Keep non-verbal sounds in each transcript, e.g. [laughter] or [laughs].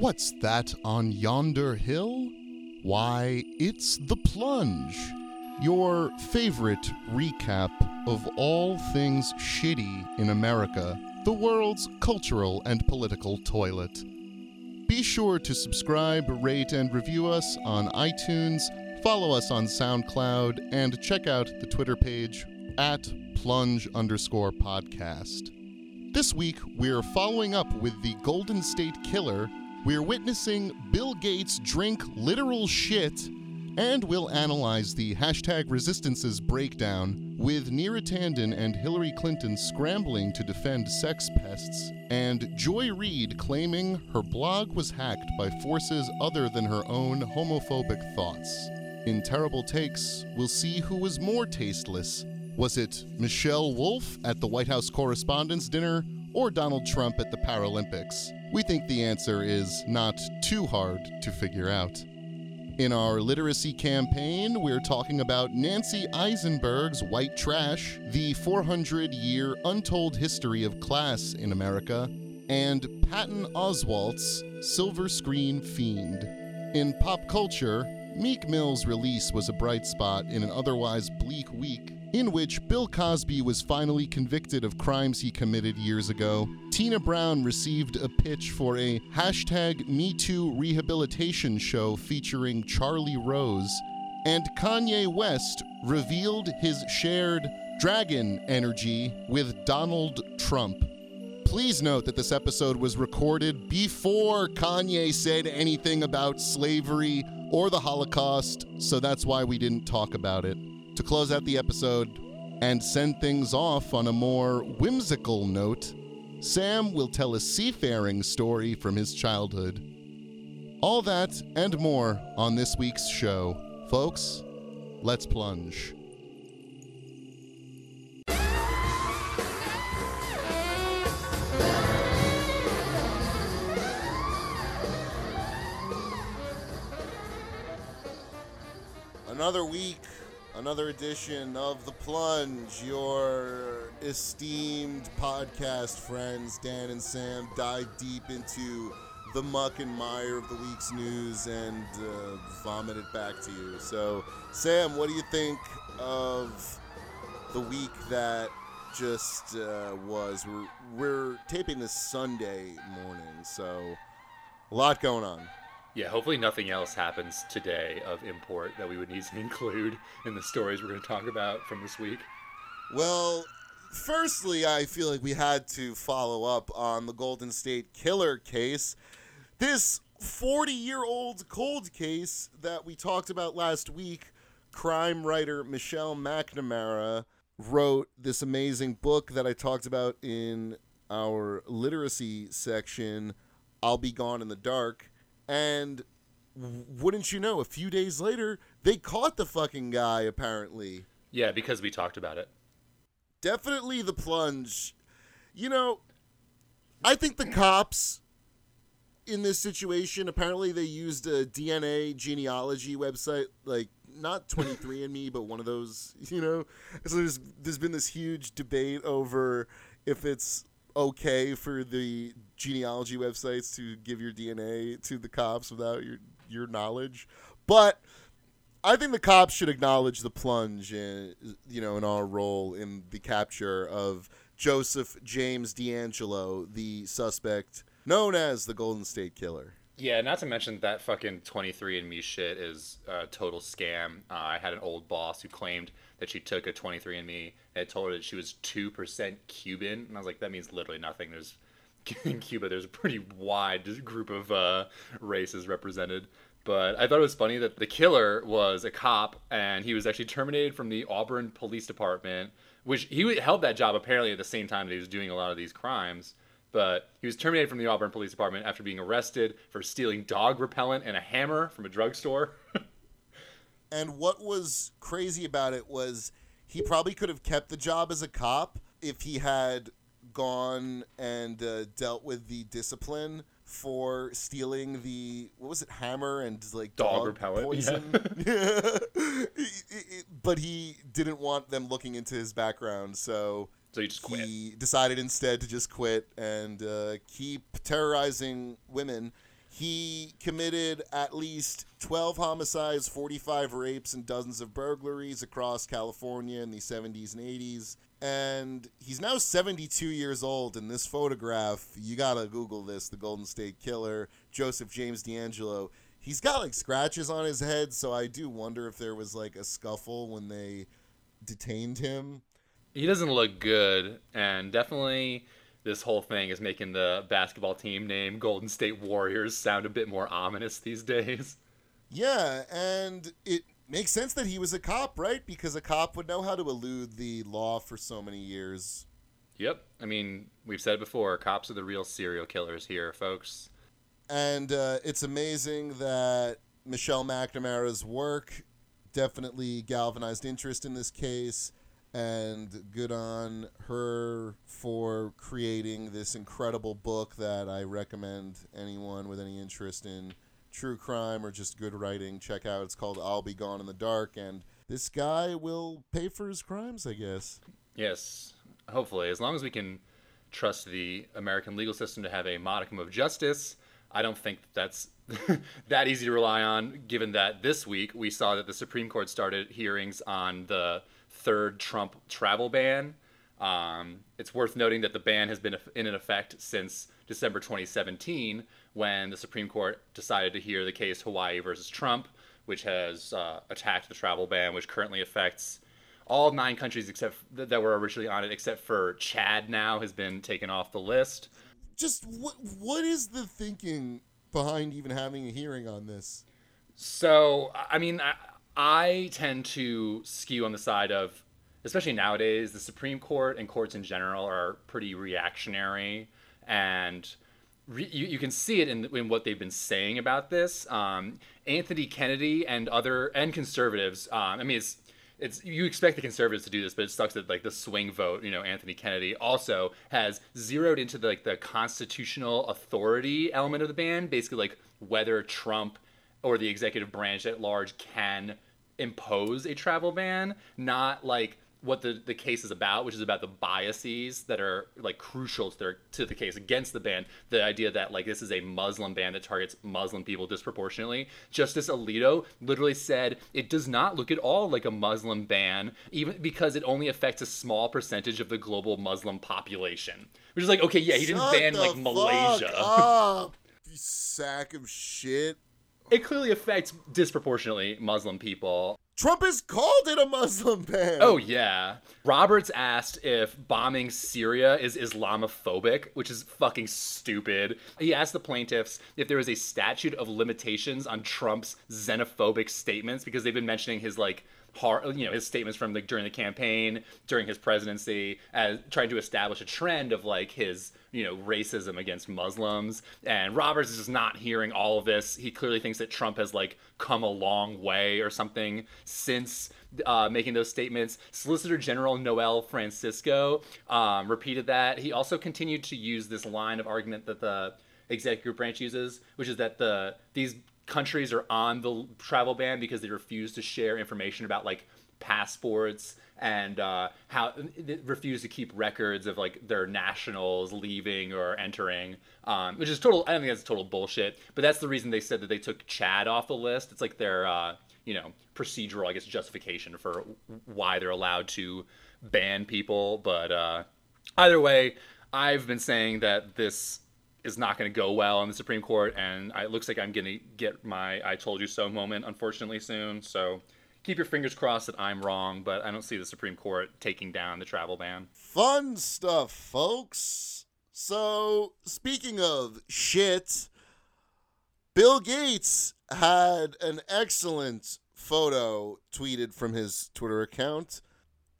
What's that on yonder hill? Why, it's The Plunge, your favorite recap of all things shitty in America, the world's cultural and political toilet. Be sure to subscribe, rate, and review us on iTunes, follow us on SoundCloud, and check out the Twitter page at plunge underscore podcast. This week, we're following up with the Golden State Killer. We're witnessing Bill Gates drink literal shit, and we'll analyze the hashtag resistances breakdown with Neera Tanden and Hillary Clinton scrambling to defend sex pests, and Joy Reid claiming her blog was hacked by forces other than her own homophobic thoughts. In Terrible Takes, we'll see who was more tasteless was it Michelle Wolf at the White House Correspondents' Dinner or Donald Trump at the Paralympics? We think the answer is not too hard to figure out. In our literacy campaign, we're talking about Nancy Isenberg's White Trash, the 400 year untold history of class in America, and Patton Oswalt's Silver Screen Fiend. In pop culture, Meek Mill's release was a bright spot in an otherwise bleak week in which Bill Cosby was finally convicted of crimes he committed years ago. Tina Brown received a pitch for a hashtag MeToo rehabilitation show featuring Charlie Rose, and Kanye West revealed his shared dragon energy with Donald Trump. Please note that this episode was recorded before Kanye said anything about slavery or the Holocaust, so that's why we didn't talk about it to close out the episode and send things off on a more whimsical note, Sam will tell a seafaring story from his childhood. All that and more on this week's show. Folks, let's plunge. Another week another edition of The Plunge, your esteemed podcast friends, Dan and Sam, dive deep into the muck and mire of the week's news and uh, vomit it back to you. So, Sam, what do you think of the week that just uh, was? We're, we're taping this Sunday morning, so a lot going on. Yeah, hopefully nothing else happens today of import that we would need to [laughs] include in the stories we're going to talk about from this week. Well, firstly, I feel like we had to follow up on the Golden State Killer case. This 40 year old cold case that we talked about last week, crime writer Michelle McNamara wrote this amazing book that I talked about in our literacy section, I'll Be Gone in the Dark and wouldn't you know, a few days later, they caught the fucking guy, apparently. Yeah, because we talked about it. Definitely the plunge. You know, I think the cops in this situation, apparently they used a DNA genealogy website, like not 23andMe, but one of those, [laughs] you know? So there's, there's been this huge debate over if it's okay for the genealogy websites to give your DNA to the cops without your your knowledge, but I think the cops should acknowledge the plunge in you know in our role in the capture of Joseph James DeAngelo, the suspect known as the Golden State Killer. Yeah, not to mention that fucking 23andMe shit is a total scam. Uh, I had an old boss who claimed that she took a 23andMe and told her that she was 2% Cuban. And I was like, that means literally nothing. There's in [laughs] Cuba, there's a pretty wide group of uh, races represented. But I thought it was funny that the killer was a cop and he was actually terminated from the Auburn Police Department, which he held that job apparently at the same time that he was doing a lot of these crimes but he was terminated from the Auburn Police Department after being arrested for stealing dog repellent and a hammer from a drugstore. [laughs] and what was crazy about it was he probably could have kept the job as a cop if he had gone and uh, dealt with the discipline for stealing the what was it hammer and like dog, dog repellent poison yeah. [laughs] [laughs] but he didn't want them looking into his background so so you just quit. He decided instead to just quit and uh, keep terrorizing women. He committed at least 12 homicides, 45 rapes, and dozens of burglaries across California in the 70s and 80s. And he's now 72 years old. In this photograph, you gotta Google this the Golden State Killer, Joseph James DeAngelo. He's got like scratches on his head, so I do wonder if there was like a scuffle when they detained him. He doesn't look good, and definitely this whole thing is making the basketball team name Golden State Warriors sound a bit more ominous these days. Yeah, and it makes sense that he was a cop, right? Because a cop would know how to elude the law for so many years. Yep. I mean, we've said it before cops are the real serial killers here, folks. And uh, it's amazing that Michelle McNamara's work definitely galvanized interest in this case. And good on her for creating this incredible book that I recommend anyone with any interest in true crime or just good writing check out. It's called I'll Be Gone in the Dark. And this guy will pay for his crimes, I guess. Yes, hopefully. As long as we can trust the American legal system to have a modicum of justice, I don't think that's [laughs] that easy to rely on, given that this week we saw that the Supreme Court started hearings on the third Trump travel ban. Um, it's worth noting that the ban has been in effect since December 2017, when the Supreme Court decided to hear the case Hawaii versus Trump, which has uh, attacked the travel ban, which currently affects all nine countries except that were originally on it, except for Chad. Now has been taken off the list just what what is the thinking behind even having a hearing on this? So, I mean, I, I tend to skew on the side of, especially nowadays, the Supreme Court and courts in general are pretty reactionary, and re, you, you can see it in, in what they've been saying about this. Um, Anthony Kennedy and other and conservatives. Um, I mean, it's it's you expect the conservatives to do this, but it sucks that like the swing vote, you know, Anthony Kennedy also has zeroed into the, like the constitutional authority element of the ban, basically like whether Trump or the executive branch at large can impose a travel ban, not like what the, the case is about, which is about the biases that are like crucial to, their, to the case against the ban. The idea that like this is a Muslim ban that targets Muslim people disproportionately. Justice Alito literally said it does not look at all like a Muslim ban, even because it only affects a small percentage of the global Muslim population. Which is like, okay, yeah, he Shut didn't ban like Malaysia. Up, [laughs] you sack of shit. It clearly affects disproportionately Muslim people. Trump has called it a Muslim ban. Oh yeah. Roberts asked if bombing Syria is Islamophobic, which is fucking stupid. He asked the plaintiffs if there was a statute of limitations on Trump's xenophobic statements because they've been mentioning his like hard, you know, his statements from the during the campaign, during his presidency, as trying to establish a trend of like his, you know, racism against Muslims. And Roberts is just not hearing all of this. He clearly thinks that Trump has like come a long way or something since uh, making those statements. Solicitor General Noel Francisco um, repeated that. He also continued to use this line of argument that the executive branch uses, which is that the these countries are on the travel ban because they refuse to share information about like passports and uh, how refuse to keep records of like their nationals leaving or entering, um, which is total. I don't think that's total bullshit. But that's the reason they said that they took Chad off the list. It's like their uh, you know procedural, I guess, justification for why they're allowed to ban people. But uh, either way, I've been saying that this is not going to go well in the Supreme Court, and it looks like I'm going to get my "I told you so" moment, unfortunately, soon. So keep your fingers crossed that I'm wrong, but I don't see the Supreme Court taking down the travel ban. Fun stuff, folks. So, speaking of shit, Bill Gates had an excellent photo tweeted from his Twitter account.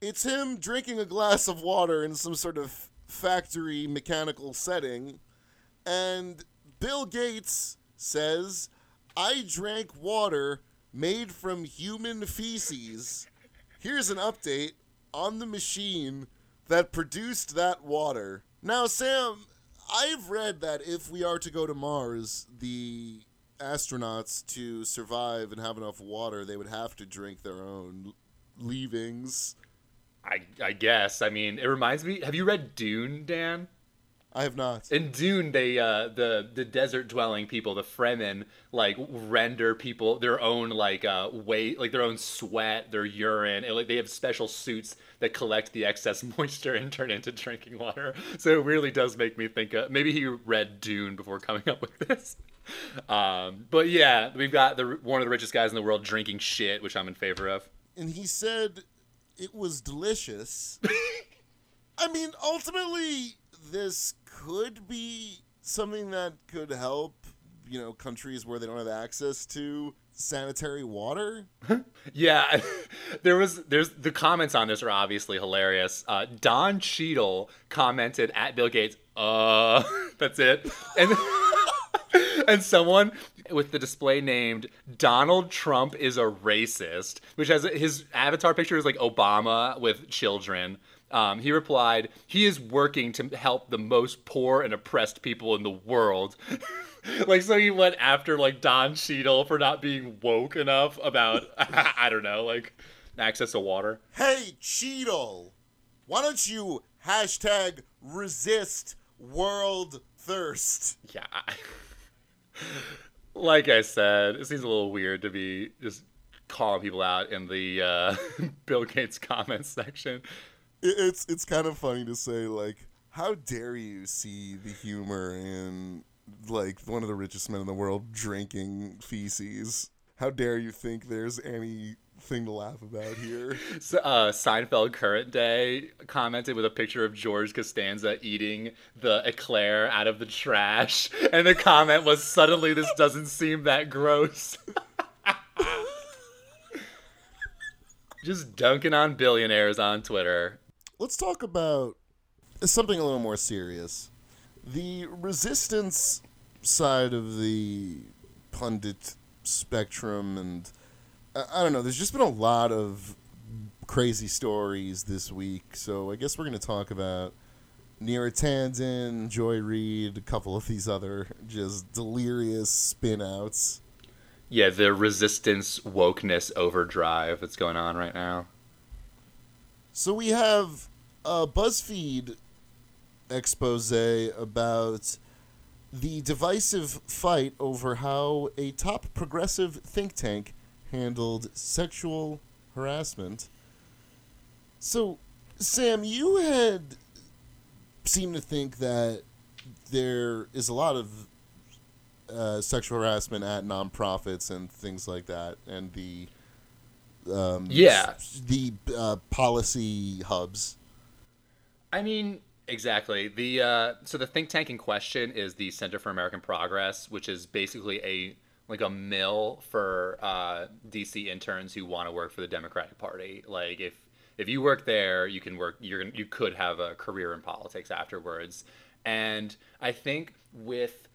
It's him drinking a glass of water in some sort of factory mechanical setting and Bill Gates says, I drank water made from human feces. Here's an update on the machine that produced that water. Now, Sam, I've read that if we are to go to Mars, the astronauts to survive and have enough water, they would have to drink their own leavings. I, I guess. I mean, it reminds me. Have you read Dune, Dan? I have not. In Dune, they uh, the the desert dwelling people, the Fremen, like render people their own like uh, weight, like their own sweat, their urine, and like they have special suits that collect the excess [laughs] moisture and turn into drinking water. So it really does make me think. Uh, maybe he read Dune before coming up with this. [laughs] Um, but yeah, we've got the one of the richest guys in the world drinking shit, which I'm in favor of. And he said it was delicious. [laughs] I mean, ultimately, this could be something that could help, you know, countries where they don't have access to sanitary water. [laughs] Yeah, [laughs] there was there's the comments on this are obviously hilarious. Uh, Don Cheadle commented at Bill Gates, "Uh, [laughs] that's it," and and someone with the display named Donald Trump is a racist, which has his avatar picture is like Obama with children. Um, he replied, "He is working to help the most poor and oppressed people in the world." [laughs] like, so he went after like Don Cheadle for not being woke enough about [laughs] I don't know, like access to water. Hey, Cheadle, why don't you hashtag resist world thirst? Yeah. I- [laughs] like I said, it seems a little weird to be just calling people out in the uh, Bill Gates comments section. It- It's it's kind of funny to say like, how dare you see the humor in like one of the richest men in the world drinking feces? How dare you think there's anything to laugh about here? [laughs] S- uh, Seinfeld current day commented with a picture of George Costanza eating the eclair out of the trash, [laughs] and the comment was, "Suddenly, this doesn't seem that gross." [laughs] Just dunking on billionaires on Twitter. Let's talk about something a little more serious. The resistance side of the pundit spectrum, and I, I don't know, there's just been a lot of crazy stories this week. So I guess we're going to talk about Neera Tanden, Joy Reid, a couple of these other just delirious spin outs. Yeah, the resistance wokeness overdrive that's going on right now. So we have a BuzzFeed expose about the divisive fight over how a top progressive think tank handled sexual harassment. So, Sam, you had seemed to think that there is a lot of uh, sexual harassment at nonprofits and things like that, and the um, Yeah. the uh, policy hubs. I mean, exactly. The uh, so the think tank in question is the Center for American Progress, which is basically a like a mill for uh, DC interns who want to work for the Democratic Party. Like if if you work there, you can work. You're you could have a career in politics afterwards. And I think with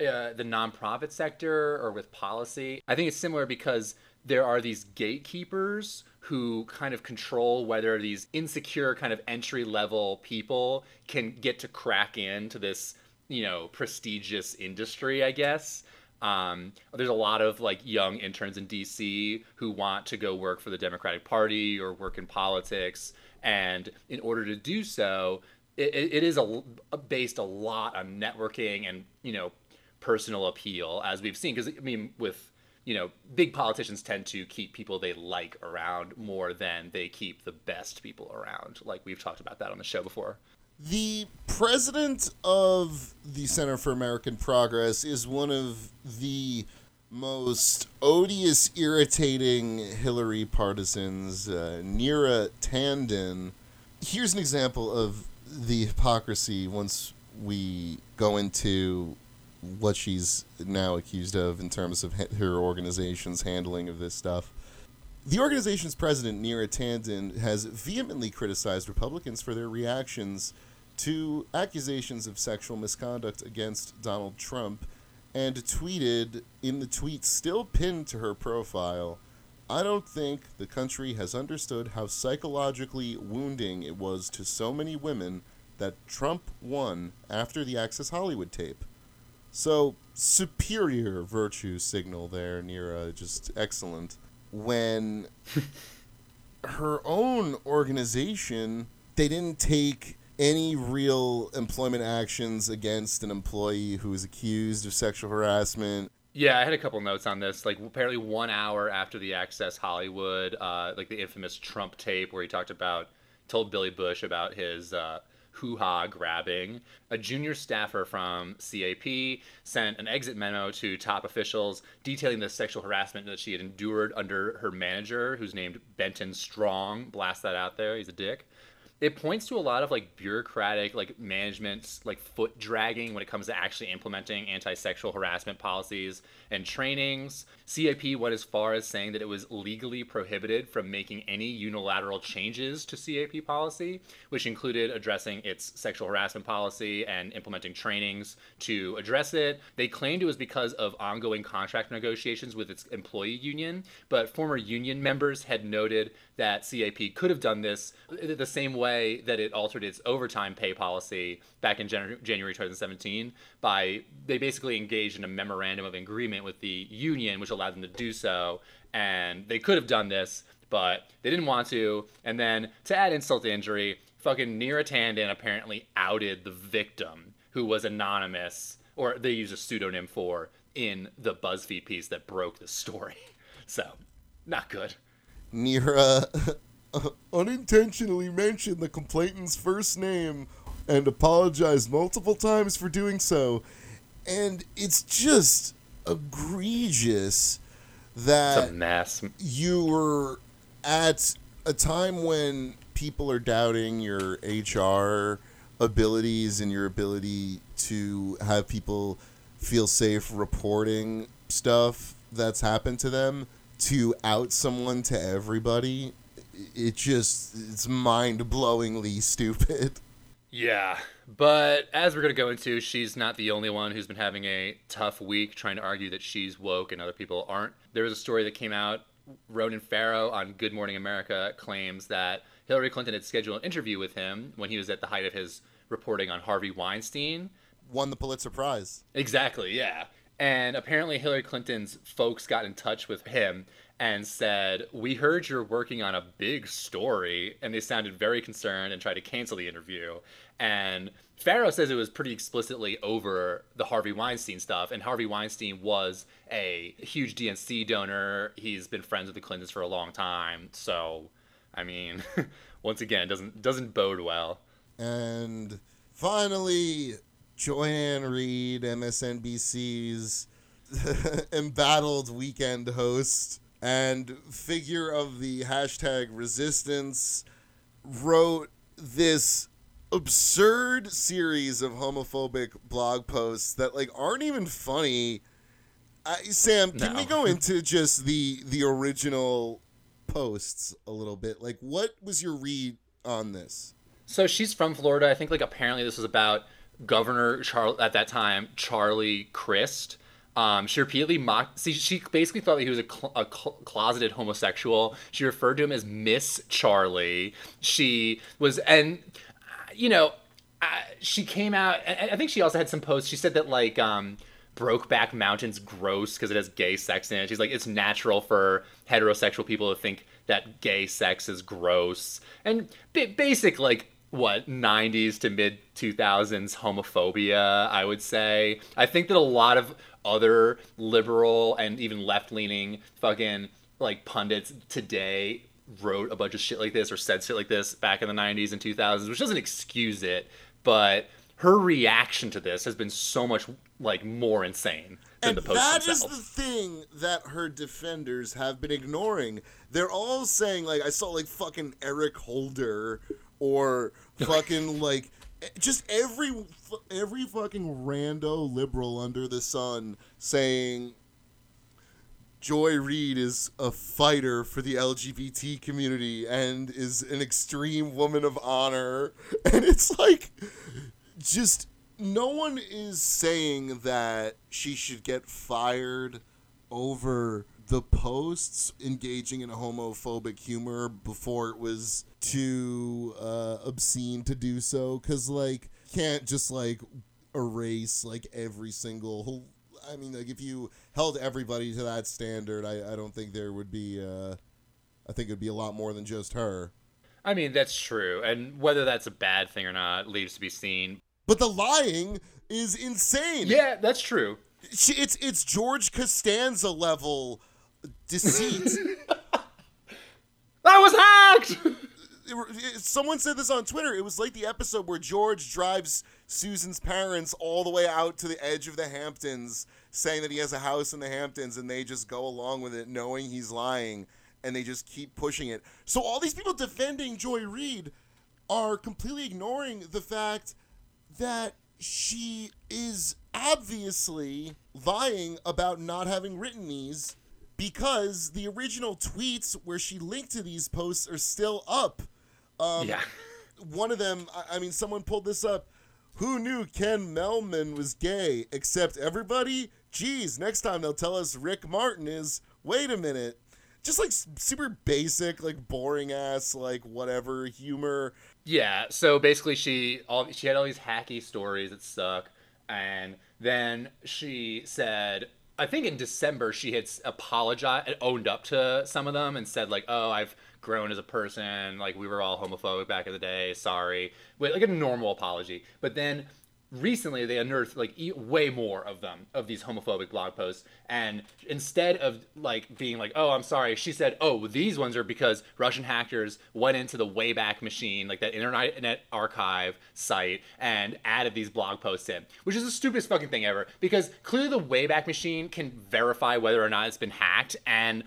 uh, the nonprofit sector or with policy, I think it's similar because there are these gatekeepers who kind of control whether these insecure kind of entry level people can get to crack into this you know prestigious industry i guess. Um, there's a lot of like young interns in dc who want to go work for the democratic party or work in politics. And in order to do so it, it is a, based a lot on networking and you know personal appeal as we've seen. Because i mean with you know, big politicians tend to keep people they like around more than they keep the best people around. Like we've talked about that on the show before. The president of the Center for American Progress is one of the most odious, irritating Hillary partisans, uh, Neera Tanden. Here's an example of the hypocrisy once we go into what she's now accused of in terms of her organization's handling of this stuff. The organization's president, Neera Tanden, has vehemently criticized Republicans for their reactions to accusations of sexual misconduct against Donald Trump and tweeted in the tweet still pinned to her profile I don't think the country has understood how psychologically wounding it was to so many women that Trump won after the Access Hollywood tape. So, superior virtue signal there, Neera. Just excellent. When [laughs] her own organization, they didn't take any real employment actions against an employee who was accused of sexual harassment? Yeah, I had a couple notes on this. Like apparently, one hour after the Access Hollywood, uh, like the infamous Trump tape where he talked about, told Billy Bush about his uh, hoo ha grabbing. A junior staffer from CAP sent an exit memo to top officials detailing the sexual harassment that she had endured under her manager, who's named Benton Strong. Blast that out there. He's a dick it points to a lot of like bureaucratic like management like foot dragging when it comes to actually implementing anti-sexual harassment policies and trainings. Cap went as far as saying that it was legally prohibited from making any unilateral changes to cap policy which included addressing its sexual harassment policy and implementing trainings to address it. They claimed it was because of ongoing contract negotiations with its employee union but former union members had noted that cap could have done this the same way that it altered its overtime pay policy back in Jan- January 2017 by they basically engaged in a memorandum of agreement with the union, which allowed them to do so. And they could have done this, but they didn't want to. And then to add insult to injury, fucking Neera Tanden apparently outed the victim, who was anonymous, or they used a pseudonym for, in the BuzzFeed piece that broke the story. [laughs] So, not good. Neera [laughs] unintentionally mentioned the complainant's first name and apologized multiple times for doing so. And it's just egregious that it's a mess. you were at a time when people are doubting your HR abilities and your ability to have people feel safe reporting stuff that's happened to them to out someone to everybody it just it's mind-blowingly stupid. [laughs] Yeah but as we're going to go into she's not the only one who's been having a tough week trying to argue that she's woke and other people aren't. There was a story that came out ronan farrow on good morning america claims that hillary clinton had scheduled an interview with him when he was at the height of his reporting on harvey weinstein. Won the pulitzer prize. Exactly yeah. And apparently hillary clinton's folks got in touch with him and said, We heard you're working on a big story. And they sounded very concerned and tried to cancel the interview. And Farrow says it was pretty explicitly over the Harvey Weinstein stuff. And Harvey Weinstein was a huge DNC donor. He's been friends with the Clintons for a long time. So, I mean, [laughs] once again, doesn't doesn't bode well. And finally, Joy-Ann MSNBC's [laughs] embattled weekend host, and figure of the hashtag resistance wrote this absurd series of homophobic blog posts that like aren't even funny. I, Sam, can No. we go into just the the original posts a little bit? Like, what was your read on this? So she's from Florida. I think like apparently this was about Governor Charles at that time, Charlie Crist. Um, she repeatedly mocked. See, she basically thought that he was a, cl- a cl- closeted homosexual. She referred to him as Miss Charlie. She was, and you know, she came out. I think she also had some posts. She said that like um, Brokeback Mountain's gross because it has gay sex in it. She's like, it's natural for heterosexual people to think that gay sex is gross, and ba- basic like what 90s to mid 2000s homophobia i would say. I think that a lot of other liberal and even left-leaning fucking like pundits today wrote a bunch of shit like this or said shit like this back in the 90s and 2000s which doesn't excuse it but her reaction to this has been so much like more insane And post that is the thing that her defenders have been ignoring. They're all saying like I saw like fucking Eric Holder or [laughs] fucking like just every every fucking rando liberal under the sun saying Joy Reid is a fighter for the LGBT community and is an extreme woman of honor. [laughs] And it's like, just no one is saying that she should get fired over the posts engaging in a homophobic humor before it was too uh, obscene to do so. Because, like, can't just, like, erase, like, every single I mean, like if you held everybody to that standard, I, I don't think there would be. Uh, I think it'd be a lot more than just her. I mean, that's true. And whether that's a bad thing or not leaves to be seen. But the lying is insane. Yeah, that's true. She, it's it's George Costanza level deceit. [laughs] I was hacked! Someone said this on Twitter. It was like the episode where George drives Susan's parents all the way out to the edge of the Hamptons, saying that he has a house in the Hamptons, and they just go along with it, knowing he's lying, and they just keep pushing it. So all these people defending Joy Reid are completely ignoring the fact that she is obviously lying about not having written these because the original tweets where she linked to these posts are still up. Um, yeah. One of them, I- I mean, someone pulled this up. Who knew Ken Mehlman was gay? Except everybody? Geez, next time they'll tell us Rick Martin is. Wait a minute. Just like super basic, like boring ass, like whatever humor. Yeah, so basically she all she had all these hacky stories that suck, and then she said, I think in December she had apologized, owned up to some of them, and said like, "Oh, I've grown as a person. Like we were all homophobic back in the day. Sorry." Wait, like a normal apology, but then recently they unearthed like way more of them of these homophobic blog posts. And instead of like being like oh i'm sorry she said oh these ones are because russian hackers went into the wayback machine like that internet archive site and added these blog posts in which is the stupidest fucking thing ever. Because clearly the wayback machine can verify whether or not it's been hacked and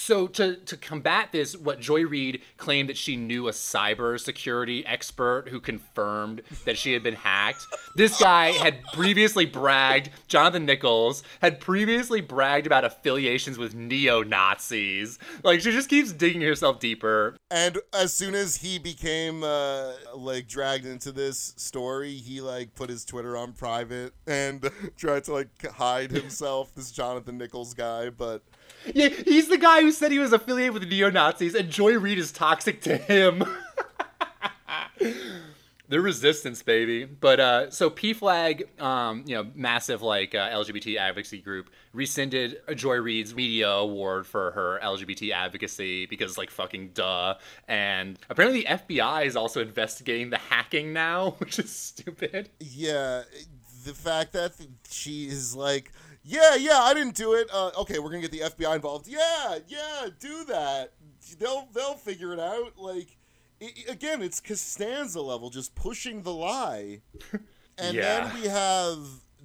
so to to combat this, what Joy Reid claimed that she knew a cybersecurity expert who confirmed that she had been hacked. This guy had previously bragged, Jonathan Nichols had previously bragged about affiliations with neo Nazis. Like she just keeps digging herself deeper. And as soon as he became uh, like dragged into this story, he like put his Twitter on private and [laughs] tried to like hide himself. this Jonathan Nichols guy, but Yeah, he's the guy who said he was affiliated with neo Nazis, and Joy Reid is toxic to him. [laughs] the resistance, baby. But uh, so PFLAG, um, you know, massive like uh, LGBT advocacy group, rescinded Joy Reid's media award for her LGBT advocacy because like fucking duh. And apparently the FBI is also investigating the hacking now, [laughs] which is stupid. yeah, the fact that she is like, yeah, yeah, I didn't do it. Uh, okay, we're gonna get the FBI involved. Yeah, yeah, do that. They'll they'll figure it out. Like, i i- again, it's Costanza level, just pushing the lie. [laughs] And Yeah. then we have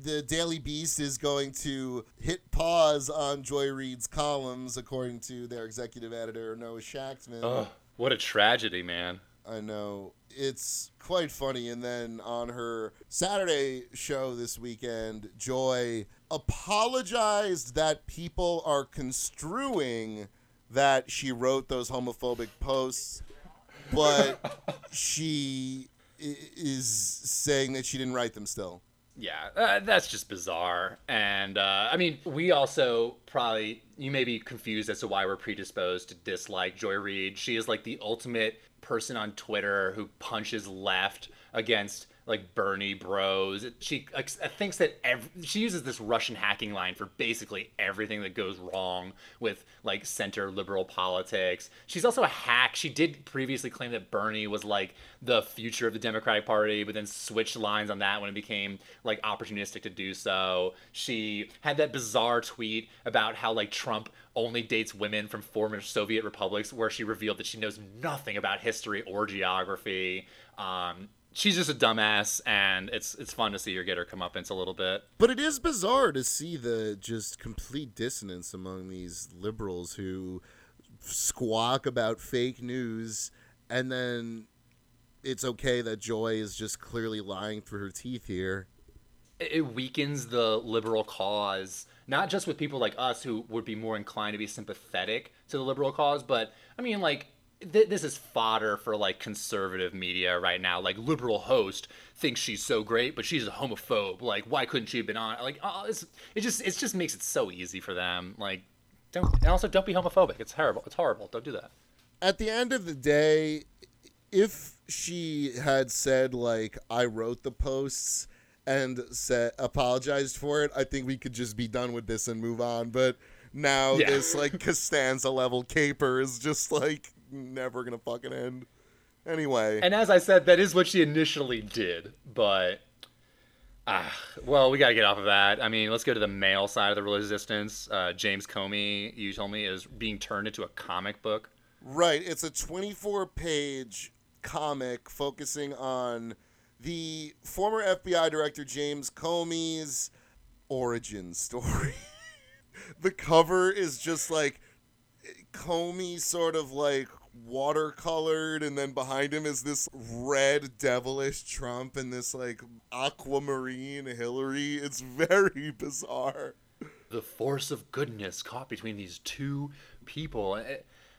the Daily Beast is going to hit pause on Joy Reid's columns, according to their executive editor Noah Shachtman. Ugh, what a tragedy, man. I know. It's quite funny. And then on her Saturday show this weekend, Joy apologized that people are construing that she wrote those homophobic posts, but she is saying that she didn't write them still. Yeah, uh, that's just bizarre. And uh, I mean, we also probably, you may be confused as to why we're predisposed to dislike Joy Reid. She is like the ultimate person on Twitter who punches left against like Bernie bros. She like, thinks that she uses this Russian hacking line for basically everything that goes wrong with like center liberal politics. She's also a hack. She did previously claim that Bernie was like the future of the Democratic Party, but then switched lines on that when it became like opportunistic to do so. She had that bizarre tweet about how like Trump only dates women from former Soviet republics, where she revealed that she knows nothing about history or geography. Um, she's just a dumbass, and it's it's fun to see her get her comeuppance a little bit. But it is bizarre to see the just complete dissonance among these liberals who squawk about fake news and then it's okay that Joy is just clearly lying through her teeth here. it it weakens the liberal cause, not just with people like us who would be more inclined to be sympathetic to the liberal cause, but I mean, like, th- this is fodder for like conservative media right now. Like, liberal host thinks she's so great, but she's a homophobe. Like, why couldn't she have been on? Like, oh, it's, it just it just makes it so easy for them. Like, don't and also don't be homophobic. It's terrible. It's horrible. Don't do that. At the end of the day, if she had said like I wrote the posts and said apologized for it, I think we could just be done with this and move on. But now Yeah. this like Costanza level caper is just like never gonna fucking end. Anyway, And as I said, that is what she initially did, but ah, well, we got to get off of that. I mean, let's go to the male side of the resistance. Uh, James Comey, you told me, is being turned into a comic book. Right. It's a 24 page comic focusing on the former FBI director James Comey's origin story. [laughs] the cover is just like Comey sort of like watercolored and then behind him is this red devilish Trump and this like aquamarine Hillary. It's very [laughs] bizarre. The force of goodness caught between these two people.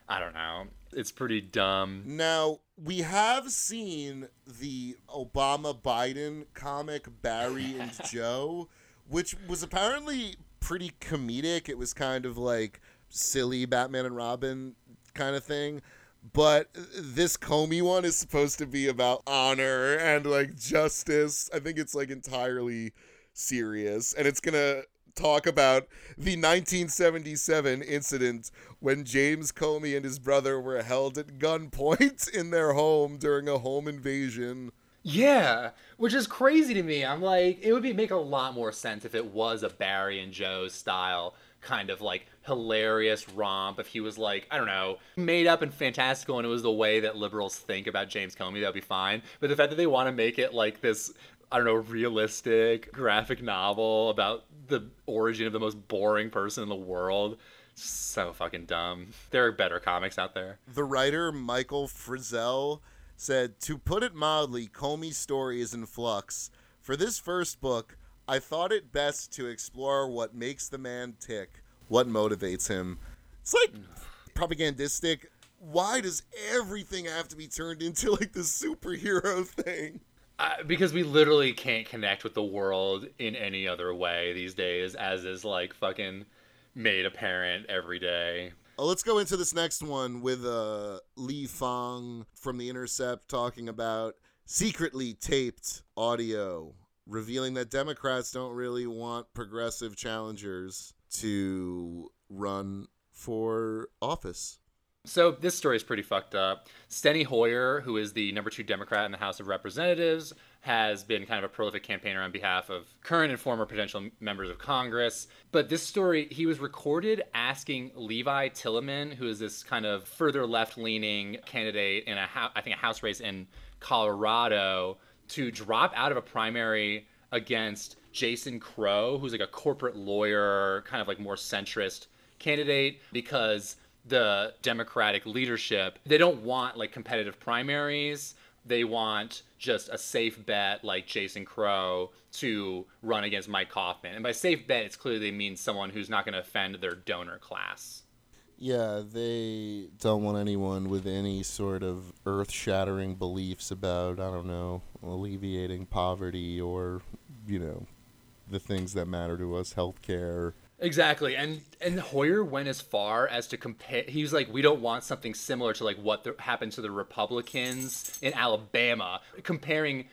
I don't know. It's pretty dumb. Now, we have seen the Obama Biden comic Barry and [laughs] Joe, which was apparently pretty comedic. It was kind of like silly Batman and Robin kind of thing. But this Comey one is supposed to be about honor and like justice. I think it's like entirely serious. And it's to talk about the 1977 incident when James Comey and his brother were held at gunpoint [laughs] in their home during a home invasion. Yeah, which is crazy to me. I'm like, it would be make a lot more sense if it was a Barry and Joe style kind of like hilarious romp. If he was like, I don't know, made up and fantastical, and it was the way that liberals think about James Comey, that'd be fine. But the fact that they want to make it like this, I don't know, realistic graphic novel about the origin of the most boring person in the world. So fucking dumb. There are better comics out there. The writer Michael Frizell said, To put it mildly, Comey's story is in flux. For this first book, I thought it best to explore what makes the man tick, what motivates him. It's like propagandistic. Why does everything have to be turned into like the superhero [laughs] thing? Uh, because we literally can't connect with the world in any other way these days, as is like fucking made apparent every day. Uh, let's go into this next one with uh, Lee Fang from The Intercept talking about secretly taped audio, revealing that Democrats don't really want progressive challengers to run for office. So this story is pretty fucked up. Steny Hoyer, who is the number two Democrat in the House of Representatives, has been kind of a prolific campaigner on behalf of current and former potential members of Congress. But this story, he was recorded asking Levi Tillemann, who is this kind of further left-leaning candidate in a, I think, a House race in Colorado, to drop out of a primary against Jason Crow, who's like a corporate lawyer, kind of like more centrist candidate, because the Democratic leadership, they don't want like competitive primaries. They want just a safe bet like Jason Crow to run against Mike Coffman. And by safe bet, it's clearly they mean someone who's not going to offend their donor class. Yeah, they don't want anyone with any sort of earth shattering beliefs about, I don't know, alleviating poverty or, you know, the things that matter to us, healthcare. Exactly, and and Hoyer went as far as to compare. He was like, "We don't want something similar to like what the, happened to the Republicans in Alabama," comparing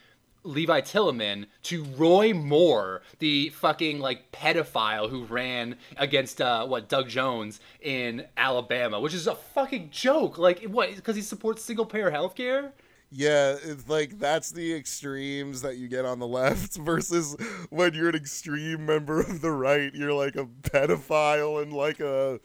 Levi Tillemann to Roy Moore, the fucking like pedophile who ran against uh, what Doug Jones in Alabama, which is a fucking joke. Like what? Because he supports single payer healthcare. Yeah, it's like that's the extremes that you get on the left [laughs] versus when you're an extreme member of the right, you're like a pedophile and like a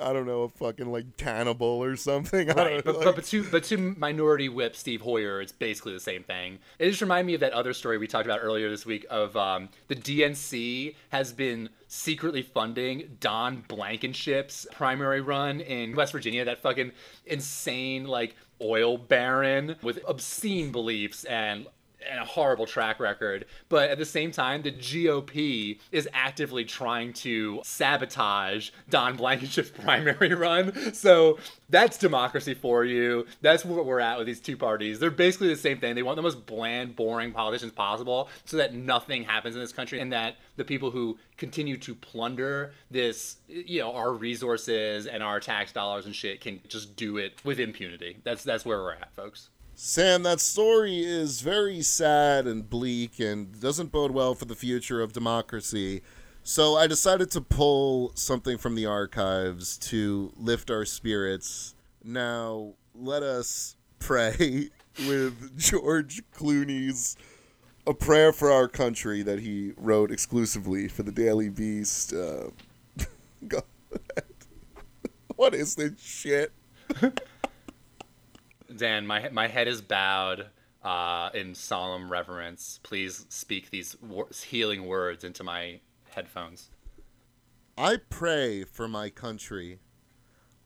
I don't know, a fucking like cannibal or something. [laughs] Right, but, like... but, but to but to minority whip Steny Hoyer, it's basically the same thing. It just reminded me of that other story we talked about earlier this week of um, the DNC has been secretly funding Don Blankenship's primary run in West Virginia. That fucking insane like oil baron with obscene beliefs and and a horrible track record. But at the same time, the GOP is actively trying to sabotage Don Blankenship's [laughs] primary run. So that's democracy for you. That's what we're at with these two parties. They're basically the same thing. They want the most bland, boring politicians possible so that nothing happens in this country and that the people who continue to plunder this, you know, our resources and our tax dollars and shit can just do it with impunity. That's that's where we're at, folks. Sam, that story is very sad and bleak and doesn't bode well for the future of democracy. So I decided to pull something from the archives to lift our spirits. Now, let us pray [laughs] with George Clooney's A Prayer for Our Country that he wrote exclusively for the Daily Beast. Uh, [laughs] go ahead. [laughs] What is this shit? Dan, my my head is bowed uh, in solemn reverence. Please speak these wor- healing words into my headphones. I pray for my country.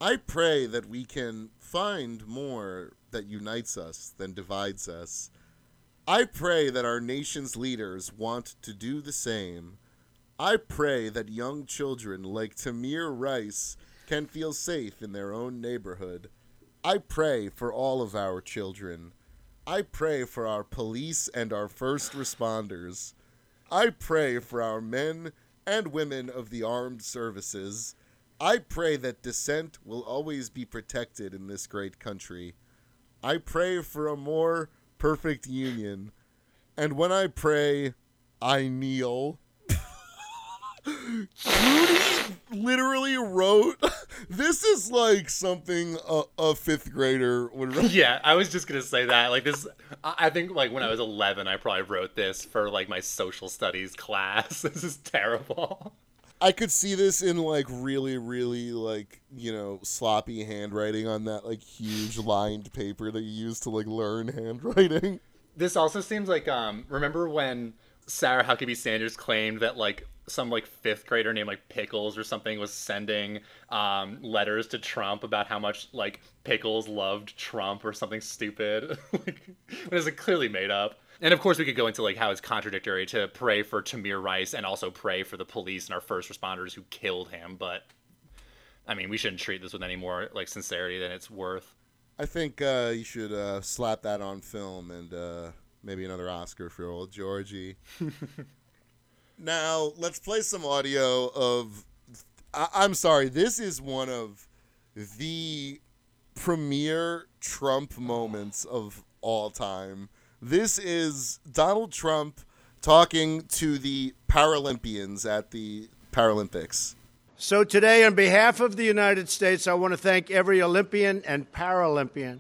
I pray that we can find more that unites us than divides us. I pray that our nation's leaders want to do the same. I pray that young children like Tamir Rice can feel safe in their own neighborhood. I pray for all of our children. I pray for our police and our first responders. I pray for our men and women of the armed services. I pray that dissent will always be protected in this great country. I pray for a more perfect union. And when I pray, I kneel. [laughs] Clooney literally wrote, [laughs] "This is like something a, a fifth grader would write." [laughs] Yeah, I was just gonna say that. Like this, I I think like when I was 11, I probably wrote this for like my social studies class. [laughs] This is terrible. I could see this in like really, really like you know sloppy handwriting on that like huge lined paper that you use to like learn handwriting. This also seems like um remember when Sarah Huckabee Sanders claimed that like some like fifth grader named like Pickles or something was sending um letters to Trump about how much like Pickles loved Trump or something stupid. [laughs] like it was like, clearly made up. And of course we could go into like how it's contradictory to pray for Tamir Rice and also pray for the police and our first responders who killed him, but I mean, we shouldn't treat this with any more like sincerity than it's worth. I think uh, you should uh, slap that on film and uh, maybe another Oscar for old Georgie. [laughs] now let's play some audio of. I- I'm sorry, this is one of the premier Trump moments of all time. This is Donald Trump talking to the Paralympians at the Paralympics. So today, on behalf of the United States, I want to thank every Olympian and Paralympian.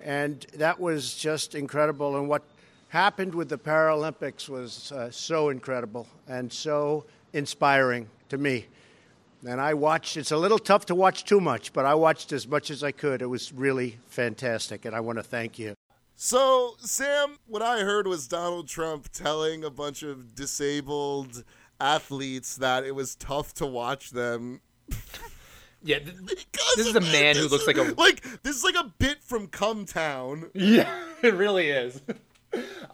And that was just incredible. And what happened with the Paralympics was uh, so incredible and so inspiring to me. And I watched, it's a little tough to watch too much, but I watched as much as I could. It was really fantastic. And I want to thank you. So, Sam, what I heard was Donald Trump telling a bunch of disabled athletes that it was tough to watch them. [laughs] Yeah, th- because This is a man who looks like a- [laughs] like this is like a bit from Come Town. yeah, [laughs] it really is.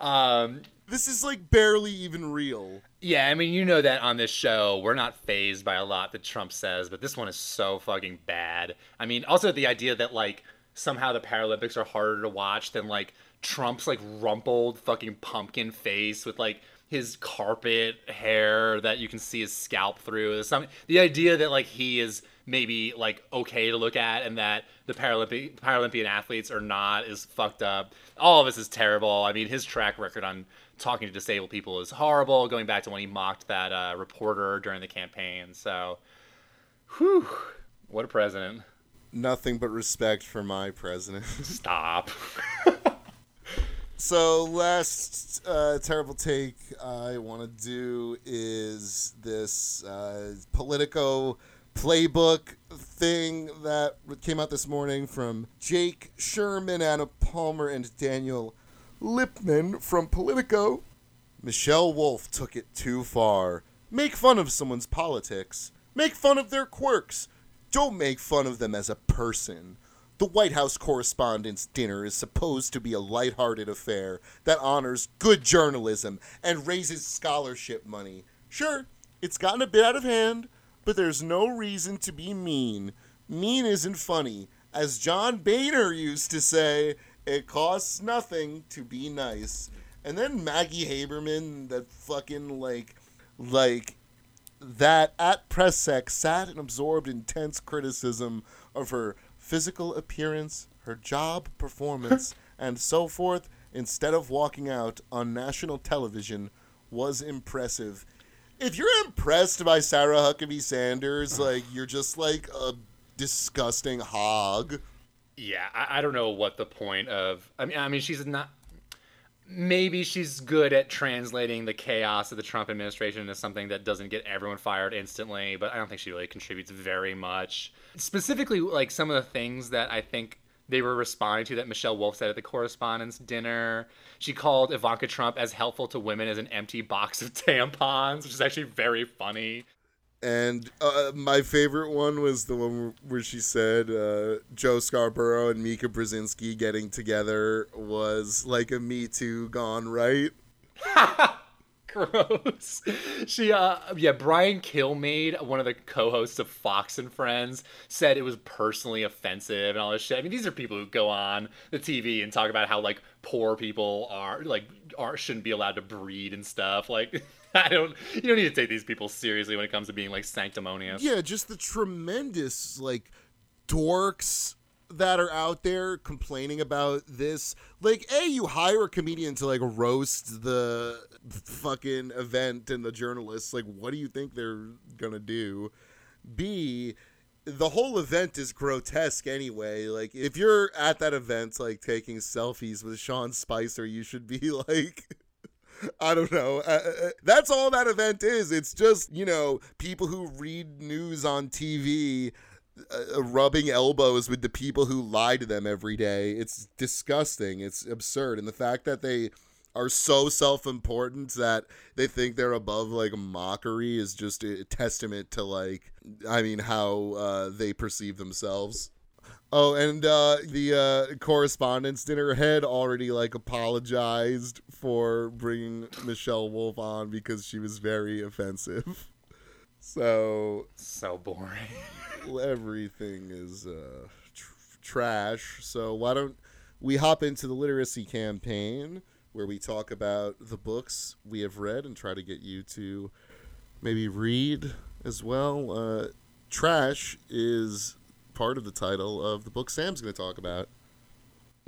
Um, This is like barely even real. Yeah, I mean, you know that on this show, we're not phased by a lot that Trump says, but this one is so fucking bad. I mean, also the idea that, like, somehow the Paralympics are harder to watch than, like, Trump's, like, rumpled fucking pumpkin face with, like, his carpet hair that you can see his scalp through. Some, the idea that, like, he is maybe, like, okay to look at and that the Paralympic, Paralympian athletes are not is fucked up. All of this is terrible. I mean, his track record on talking to disabled people is horrible. Going back to when he mocked that uh, reporter during the campaign. So, whew, what a president. Nothing but respect for my president. [laughs] Stop. So last uh, terrible take I want to do is this uh, Politico playbook thing that came out this morning from Jake Sherman, Anna Palmer, and Daniel Lippman from Politico. Michelle Wolf took it too far. Make fun of someone's politics. Make fun of their quirks. Don't make fun of them as a person. The White House Correspondents' Dinner is supposed to be a lighthearted affair that honors good journalism and raises scholarship money. Sure, it's gotten a bit out of hand, but there's no reason to be mean. Mean isn't funny. As John Boehner used to say, it costs nothing to be nice. And then Maggie Haberman, that fucking like, like, that at press sec sat and absorbed intense criticism of her physical appearance, her job performance, [laughs] and so forth, instead of walking out on national television, was impressive. If you're impressed by Sarah Huckabee Sanders, [sighs] like you're just like a disgusting hog. Yeah, I, I don't know what the point of. I mean, I mean, she's not. Maybe she's good at translating the chaos of the Trump administration into something that doesn't get everyone fired instantly, but I don't think she really contributes very much. Specifically, like some of the things that I think they were responding to that Michelle Wolf said at the correspondence dinner. She called Ivanka Trump as helpful to women as an empty box of [laughs] tampons, which is actually very funny. And uh, my favorite one was the one where she said uh, Joe Scarborough and Mika Brzezinski getting together was like a Me Too gone right. [laughs] Gross. She, uh, yeah, Brian Kilmeade, one of the co-hosts of Fox and Friends, said it was personally offensive and all this shit. I mean, these are people who go on the TV and talk about how like poor people are like are shouldn't be allowed to breed and stuff. Like, [laughs] I don't, you don't need to take these people seriously when it comes to being like sanctimonious. Yeah, just the tremendous like dorks that are out there complaining about this. Like, A, you hire a comedian to like roast the fucking event and the journalists. Like, what do you think they're gonna do? B, the whole event is grotesque anyway. Like, if you're at that event, like taking selfies with Sean Spicer, you should be [laughs] like. I don't know. Uh, uh, that's all that event is. It's just, you know, people who read news on TV uh, rubbing elbows with the people who lie to them every day. It's disgusting. It's absurd. And the fact that they are so self-important that they think they're above like mockery is just a testament to like I mean how uh, they perceive themselves. Oh, and uh, the uh, correspondence dinner had already like apologized for bringing Michelle Wolf on because she was very offensive. [laughs] So so boring. [laughs] everything is uh, tr- trash. So why don't we hop into the literacy campaign where we talk about the books we have read and try to get you to maybe read as well. Uh, trash is part of the title of the book Sam's going to talk about.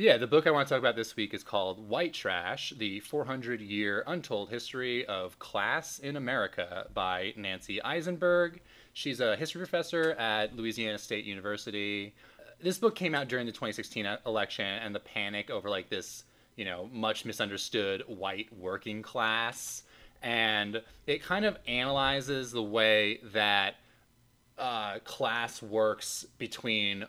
Yeah, the book I want to talk about this week is called White Trash The 400 Year Untold History of Class in America by Nancy Isenberg. She's a history professor at Louisiana State University. This book came out during the 2016 election and the panic over like this, you know, much misunderstood white working class. And it kind of analyzes the way that uh, class works between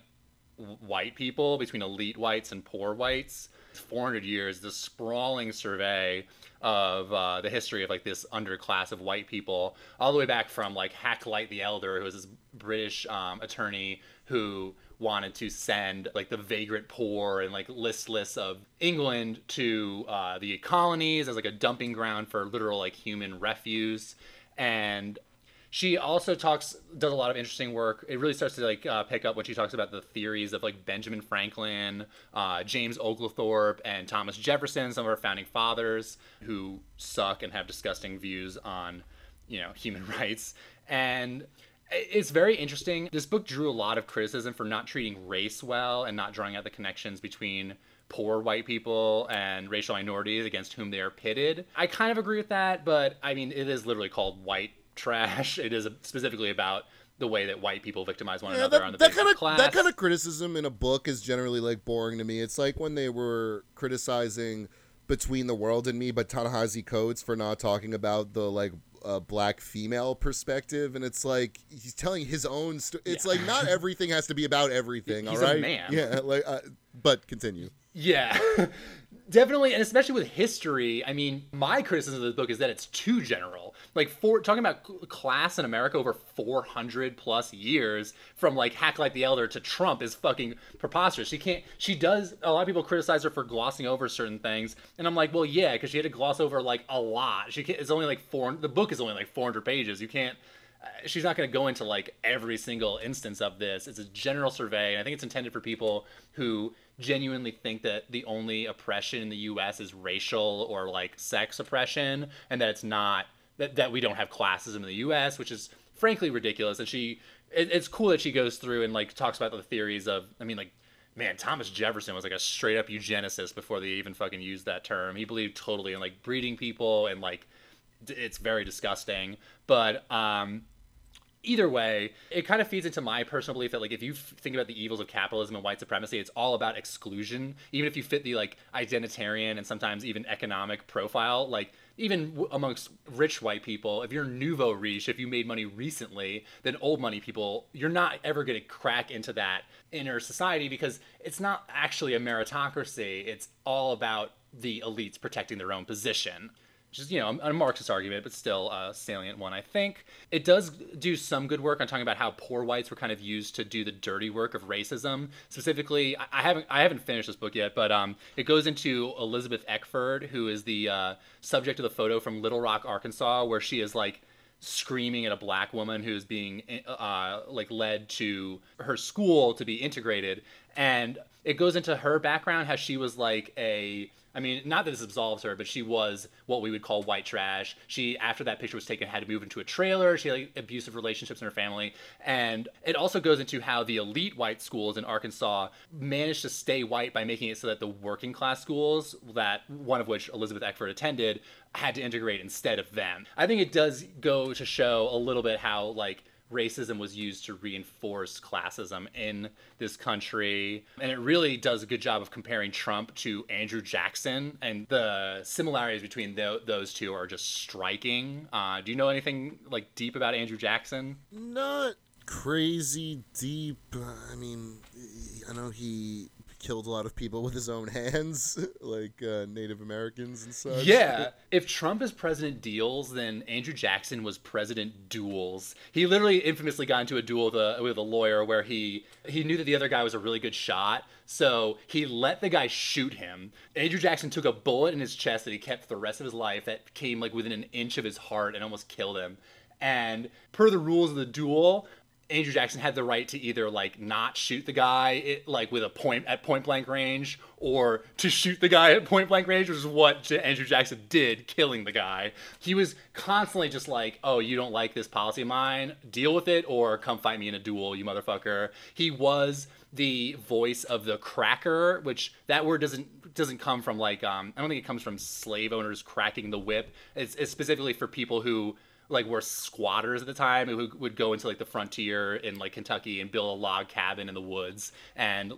white people, between elite whites and poor whites. 400 years, this sprawling survey of uh, the history of like this underclass of white people, all the way back from like Hakluyt the Elder, who was this British um, attorney who wanted to send like the vagrant poor and like listless of England to uh, the colonies as like a dumping ground for literal like human refuse. And she also talks does a lot of interesting work. It really starts to like uh, pick up when she talks about the theories of like benjamin franklin uh, james oglethorpe and thomas jefferson some of our founding fathers who suck and have disgusting views on you know human [laughs] rights. And it's very interesting. This book drew a lot of criticism for not treating race well and not drawing out the connections between poor white people and racial minorities against whom they are pitted. I kind of agree with that, but I mean, it is literally called white trash. It is specifically about the way that white people victimize one Yeah, another that, on the that kind of class. that kind of criticism in a book is generally like boring to me. It's like when they were criticizing Between the World and Me by Ta-Nehisi Coates for not talking about the like uh, black female perspective, and it's like he's telling his own. Sto- it's Yeah. like not everything has to be about everything. [laughs] He's all a man. Yeah, like, uh, but continue. Yeah. [laughs] Definitely, and especially with history. I mean, my criticism of this book is that it's too general. Like, for talking about class in America over 400 plus years, from like Hakluyt the Elder to Trump, is fucking preposterous. She can't. She does. A lot of people criticize her for glossing over certain things, and I'm like, well, yeah, because she had to gloss over like a lot. She can't, it's only like four. The book is only like 400 pages. You can't. She's not going to go into like every single instance of this. It's a general survey, and I think it's intended for people who genuinely think that the only oppression in the U.S. is racial or like sex oppression, and that it's not that, that we don't have classism in the U.S., which is frankly ridiculous. And she, it, it's cool that she goes through and like talks about the theories of, I mean, like. Man, Thomas Jefferson was like a straight up eugenicist before they even fucking used that term. He believed totally in like breeding people and like it's very disgusting. But um, either way, it kind of feeds into my personal belief that like if you f- think about the evils of capitalism and white supremacy, it's all about exclusion. Even if you fit the like identitarian and sometimes even economic profile, like even w- amongst rich white people, if you're nouveau riche, if you made money recently, then old money people, you're not ever going to crack into that inner society because it's not actually a meritocracy. It's all about the elites protecting their own position which is you know a Marxist argument, but still a salient one. I think it does do some good work on talking about how poor whites were kind of used to do the dirty work of racism. Specifically, I haven't I haven't finished this book yet, but um, it goes into Elizabeth Eckford, who is the uh, subject of the photo from Little Rock, Arkansas, where she is like screaming at a black woman who's being uh, like led to her school to be integrated and it goes into her background how she was like a I mean, not that this absolves her, but she was what we would call white trash. She, after that picture was taken, had to move into a trailer. She had like, abusive relationships in her family. And it also goes into how the elite white schools in Arkansas managed to stay white by making it so that the working class schools, that one of which Elizabeth Eckford attended, had to integrate instead of them. I think it does go to show a little bit how, like, racism was used to reinforce classism in this country. And it really does a good job of comparing Trump to Andrew Jackson. And the similarities between th- those two are just striking. Uh, do you know anything like deep about Andrew Jackson? Not crazy deep. I mean, I know he killed a lot of people with his own hands, [laughs] like uh, Native Americans and such. Yeah. if Trump is President Deals, then Andrew Jackson was President Duels. He literally infamously got into a duel with a, with a lawyer where he he knew that the other guy was a really good shot, so he let the guy shoot him. Andrew Jackson took a bullet in his chest that he kept for the rest of his life that came like within an inch of his heart and almost killed him. And per the rules of the duel, Andrew Jackson had the right to either like not shoot the guy it, like with a point at point blank range or to shoot the guy at point blank range, which is what Andrew Jackson did, killing the guy. He was constantly just like, "Oh, you don't like this policy of mine? Deal with it, or come fight me in a duel, you motherfucker." He was the voice of the cracker, which that word doesn't doesn't come from like um, I don't think it comes from slave owners cracking the whip. It's, it's specifically for people who like were squatters at the time who would go into like the frontier in like Kentucky and build a log cabin in the woods and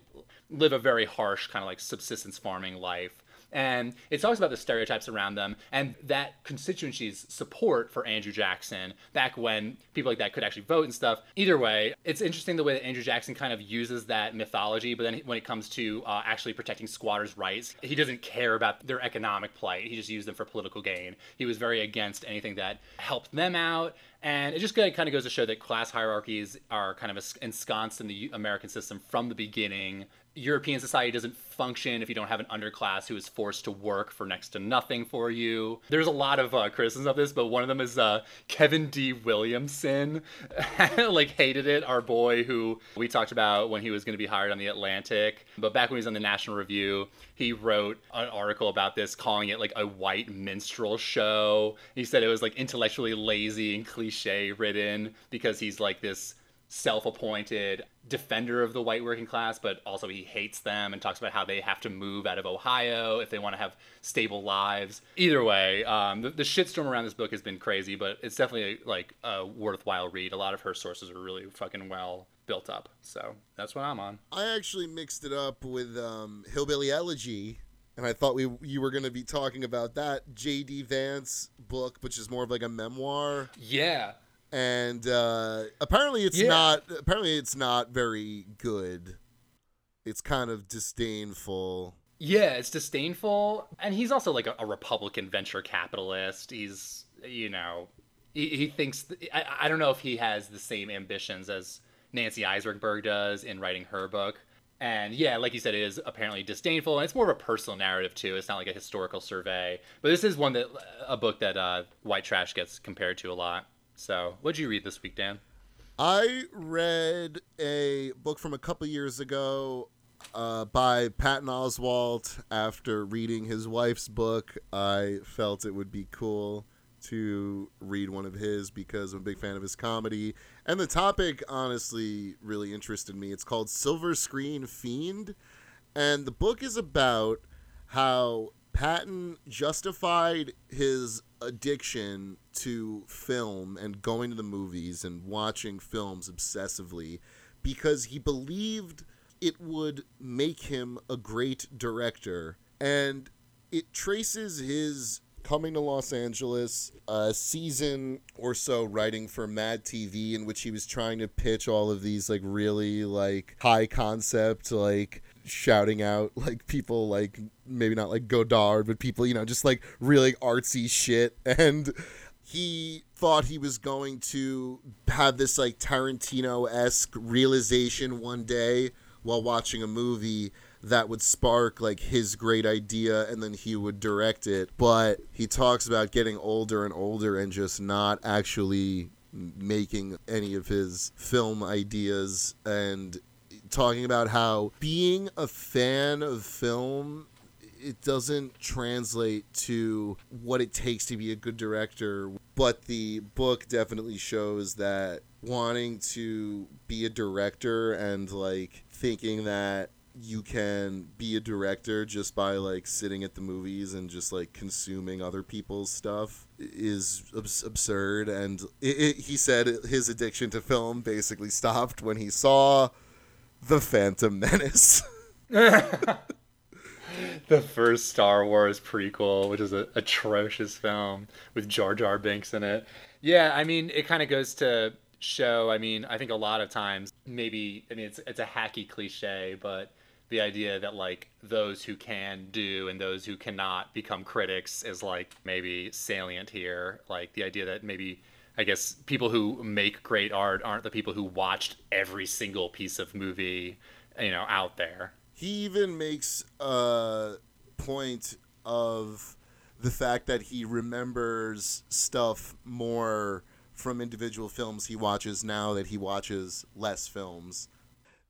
live a very harsh kind of like subsistence farming life. And it talks about the stereotypes around them and that constituency's support for Andrew Jackson back when people like that could actually vote and stuff. Either way, it's interesting the way that Andrew Jackson kind of uses that mythology, but then when it comes to uh, actually protecting squatters' rights, he doesn't care about their economic plight. He just used them for political gain. He was very against anything that helped them out and it just kind of goes to show that class hierarchies are kind of ensconced in the American system from the beginning. European society doesn't function if you don't have an underclass who is forced to work for next to nothing for you. There's a lot of uh, criticisms of this, but one of them is uh, Kevin D. Williamson, [laughs] like hated it. Our boy who we talked about when he was going to be hired on the Atlantic, but back when he was on the National Review, he wrote an article about this, calling it like a white minstrel show. He said it was like intellectually lazy and cliche ridden because he's like this self-appointed defender of the white working class, but also he hates them and talks about how they have to move out of Ohio if they want to have stable lives. Either way, um, the, the shitstorm around this book has been crazy, but it's definitely like a worthwhile read. A lot of her sources are really fucking well built up, so that's what I'm on. I actually mixed it up with um, Hillbilly Elegy. And I thought we you were going to be talking about that J.D. Vance book, which is more of like a memoir. Yeah, and uh, apparently it's Yeah. not apparently it's not very good it's kind of disdainful Yeah, it's disdainful, and he's also like a, a Republican venture capitalist. He's, you know, he, he thinks. I, I don't know if he has the same ambitions as Nancy Eisberg does in writing her book. And yeah, like you said, it is apparently disdainful, and it's more of a personal narrative too. It's not like a historical survey, but this is one that a book that uh, White Trash gets compared to a lot. So, what'd you read this week, Dan? i read a book from a couple years ago uh, by patton oswalt after reading his wife's book i felt it would be cool to read one of his because i'm a big fan of his comedy. And the topic honestly really interested me. It's called silver screen fiend. And the book is about how Patton justified his addiction to film and going to the movies and watching films obsessively because he believed it would make him a great director. And it traces his coming to Los Angeles, a season or so writing for Mad TV, in which he was trying to pitch all of these like really like high concept like shouting out [laughs] like people like maybe not like Godard, but people you know just like really artsy shit and. He thought he was going to have this like Tarantino esque realization one day while watching a movie that would spark like his great idea and then he would direct it. But he talks about getting older and older and just not actually making any of his film ideas and talking about how being a fan of film it doesn't translate to what it takes to be a good director. But the book definitely shows that wanting to be a director and like thinking that you can be a director just by like sitting at the movies and just like consuming other people's stuff is abs- absurd and it, it, he said his addiction to film basically stopped when he saw the phantom menace [laughs] [laughs] the first Star Wars prequel, which is an atrocious film with Jar Jar Binks in it. Yeah, I mean, it kind of goes to show. I mean, I think a lot of times, maybe, I mean, it's it's a hacky cliche, but the idea that like those who can do and those who cannot become critics is like maybe salient here. Like the idea that maybe I guess people who make great art aren't the people who watched every single piece of movie, you know, out there. He even makes a point of the fact that he remembers stuff more from individual films he watches now that he watches less films.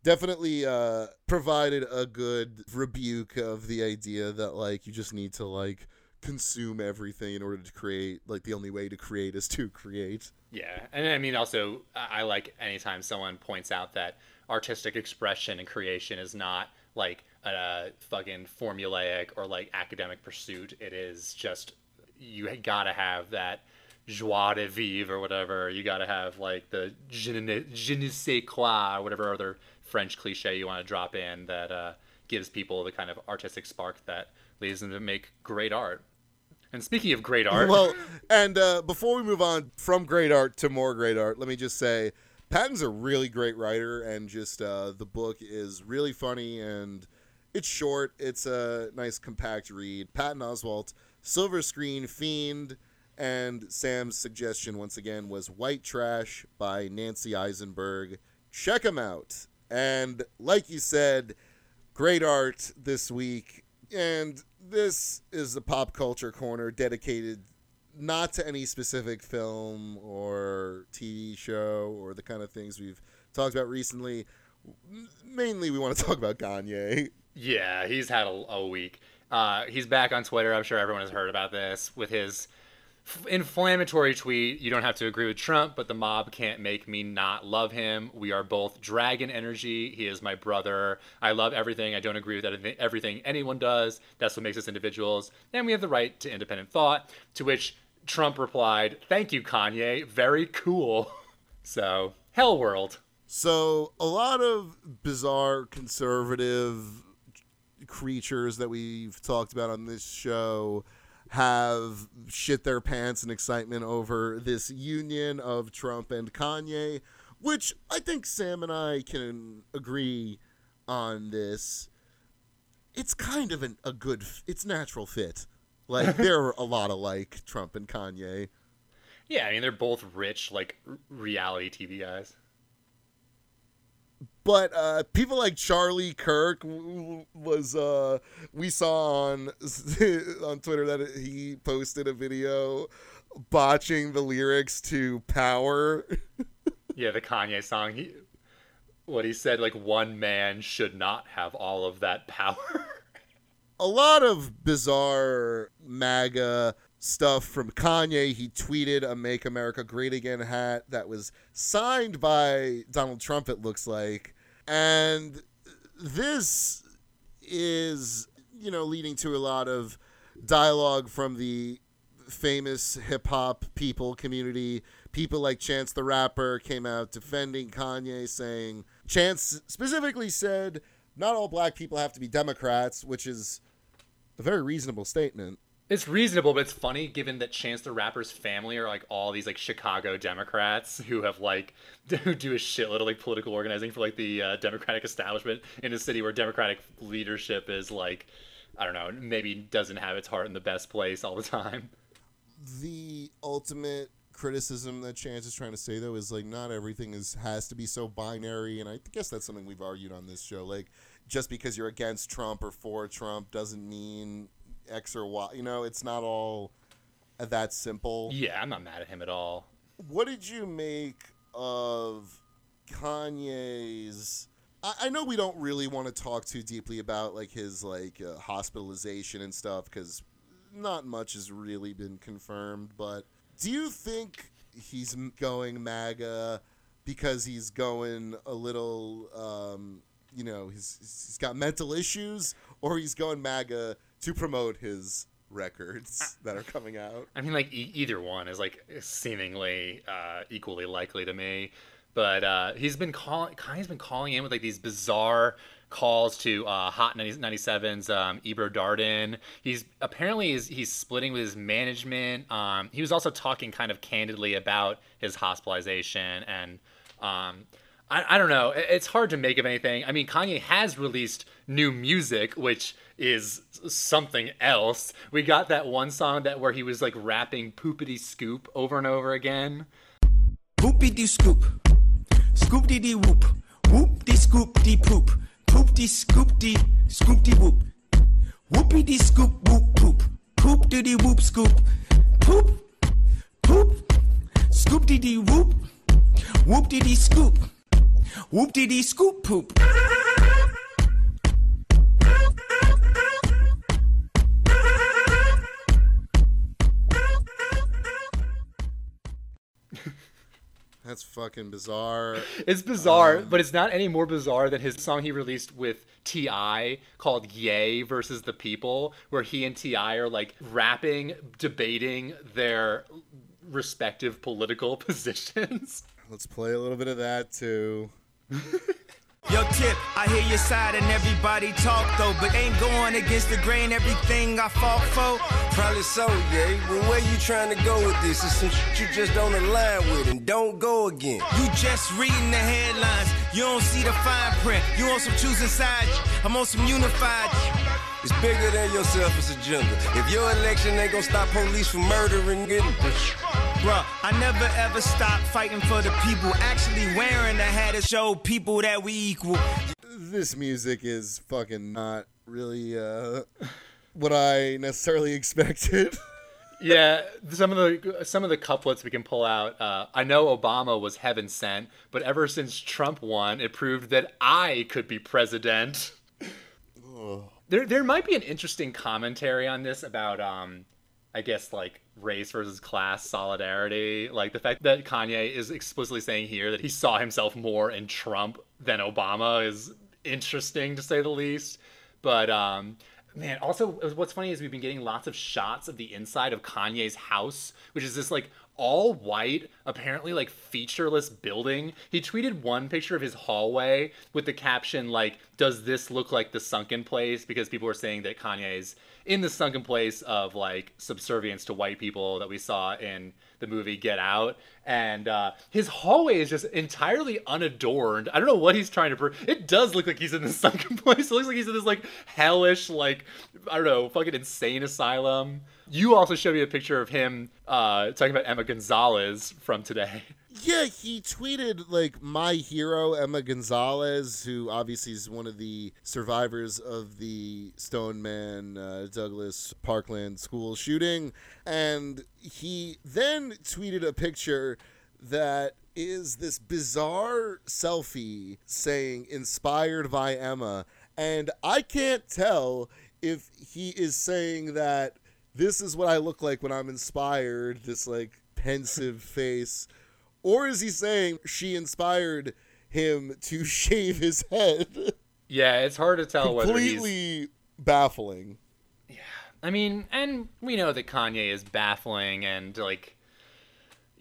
Definitely uh, provided a good rebuke of the idea that like you just need to like consume everything in order to create. Like the only way to create is to create. Yeah, and I mean also I like anytime someone points out that artistic expression and creation is not like a fucking formulaic or like academic pursuit. It is just you gotta have that joie de vivre or whatever. You gotta have like the je ne, je ne sais quoi or whatever other French cliche you want to drop in that uh, gives people the kind of artistic spark that leads them to make great art. And speaking of great art, well, and uh, before we move on from great art to more great art, let me just say Patton's a really great writer, and just uh, the book is really funny and it's short. It's a nice compact read. Patton Oswalt, Silver Screen Fiend, and Sam's suggestion once again was White Trash by Nancy Isenberg. Check them out. And like you said, great art this week. And this is the pop culture corner dedicated not to any specific film or TV show or the kind of things we've talked about recently. Mainly, we want to [laughs] talk about Kanye. Yeah, he's had a, a week. Uh, he's back on Twitter. I'm sure everyone has heard about this with his inflammatory tweet. You don't have to agree with Trump, but the mob can't make me not love him. We are both dragon energy. He is my brother. I love everything. I don't agree with everything anyone does. That's what makes us individuals. And we have the right to independent thought. To which Trump replied, Thank you, Kanye. Very cool. [laughs] So, hell world. So, a lot of bizarre conservative creatures that we've talked about on this show have shit their pants in excitement over this union of Trump and Kanye, which I think Sam and I can agree on this. It's kind of an, a good, it's natural fit. Like [laughs] they're a lot alike, Trump and Kanye. Yeah, I mean they're both rich, like reality TV guys but uh, people like Charlie Kirk was uh, we saw on [laughs] on Twitter that he posted a video botching the lyrics to Power. [laughs] yeah, the Kanye song. He what he said like one man should not have all of that power. a lot of bizarre MAGA stuff from Kanye. He tweeted a Make America Great Again hat that was signed by Donald Trump, it looks like. And this is, you know, leading to a lot of dialogue from the famous hip hop people community. People like Chance the Rapper came out defending Kanye, saying Chance specifically said not all black people have to be Democrats, which is a very reasonable statement. It's reasonable, but it's funny given that Chance the Rapper's family are like all these like Chicago Democrats who have like [laughs] who do a shitload of like political organizing for like the uh, Democratic establishment in a city where Democratic leadership is like I don't know maybe doesn't have its heart in the best place all the time. The ultimate criticism that Chance is trying to say though is like not everything is has to be so binary, and I guess that's something we've argued on this show. Like just because you're against Trump or for Trump doesn't mean X or Y. You know, it's not all that simple. Yeah, I'm not mad at him at all. What did you make of Kanye's? I, I know we don't really want to talk too deeply about like his like uh, hospitalization and stuff because not much has really been confirmed. But do you think he's going MAGA because he's going a little, um, you know, he's he's got mental issues, or he's going MAGA to promote his records that are coming out. I mean, like e- either one is like seemingly uh, equally likely to me. But uh, he's been calling. Kanye's been calling in with like these bizarre calls to uh, Hot 97's um, Ebro Darden. He's apparently is, he's splitting with his management. Um, he was also talking kind of candidly about his hospitalization and. Um, I, I don't know. It's hard to make of anything. I mean, Kanye has released new music, which is something else. We got that one song that where he was like rapping poopity scoop over and over again. Poopity scoop, scoop dee dee whoop, whoop dee scoop dee poop, poop dee scoop dee scoop dee whoop, whoopie dee scoop whoop poop, poop dee dee whoop scoop, poop, poop, scoop dee dee whoop, whoop dee dee scoop, whoop dee dee scoop poop. That's fucking bizarre. It's bizarre, um, but it's not any more bizarre than his song he released with T.I. called Yay versus the People, where he and T.I. are like rapping, debating their respective political [laughs] positions. Let's play a little bit of that too. [laughs] Yo, Tip, I hear your side and everybody talk though, but ain't going against the grain everything I fought for. Probably so, yeah. Well, where you trying to go with this? It's some shit you just don't align with and don't go again. You just reading the headlines, you don't see the fine print. You on some choosing sides, I'm on some unified. It's bigger than your selfish agenda. If your election ain't gonna stop police from murdering, getting. Bruh, I never ever stop fighting for the people. Actually wearing the hat to show people that we equal. This music is fucking not really uh, what I necessarily [laughs] expected. yeah, some of the some of the couplets we can pull out. Uh, I know Obama was heaven sent, but ever since Trump won, it proved that I could be president. There, there might be an interesting commentary on this about, um, I guess, like race versus class solidarity. Like the fact that Kanye is explicitly saying here that he saw himself more in Trump than Obama is interesting to say the least. But um, man, also what's funny is we've been getting lots of shots of the inside of Kanye's house, which is this like all white, apparently like featureless building. He tweeted one picture of his hallway with the caption like, "Does this look like the sunken place?" Because people were saying that Kanye's in the sunken place of like subservience to white people that we saw in the movie Get Out, and uh, his hallway is just entirely unadorned. I don't know what he's trying to. It does look like he's in the [laughs] sunken place. It looks like he's in this like hellish, like I don't know, fucking insane asylum. You also showed me a picture of him uh, talking about Emma Gonzalez from today. [laughs] Yeah, he tweeted like my hero Emma Gonzalez, who obviously is one of the survivors of the Stoneman uh, Douglas Parkland school shooting, and he then tweeted a picture that is this bizarre selfie saying inspired by Emma, and I can't tell if he is saying that this is what I look like when I'm inspired, this like pensive face or is he saying she inspired him to [laughs] shave his head? Yeah, it's hard to tell Completely whether he's baffling. Yeah, I mean, and we know that Kanye is baffling and like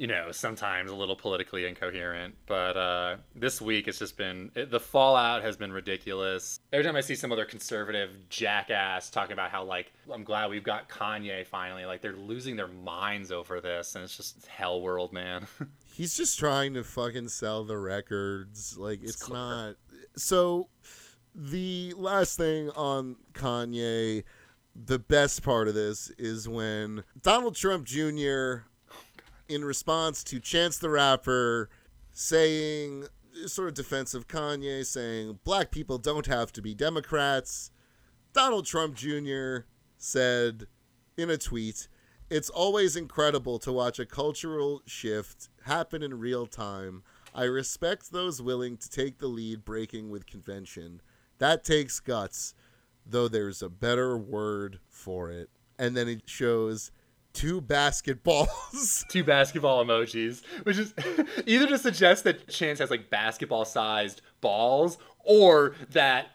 you know, sometimes a little politically incoherent. But uh, this week, it's just been it, the fallout has been ridiculous. Every time I see some other conservative jackass talking about how like I'm glad we've got Kanye finally, like they're losing their minds over this, and it's just hell world, man. [laughs] He's just trying to fucking sell the records. Like it's, not. So the last thing on Kanye, the best part of this is when Donald Trump Jr. in response to Chance the Rapper saying sort of defense of Kanye saying black people don't have to be Democrats. Donald Trump Jr. said in a tweet, It's always incredible to watch a cultural shift happen in real time. I respect those willing to take the lead breaking with convention. That takes guts, though there's a better word for it. And then it shows two basketballs. [laughs] Two basketball emojis, which is [laughs] either to suggest that Chance has like basketball sized balls or that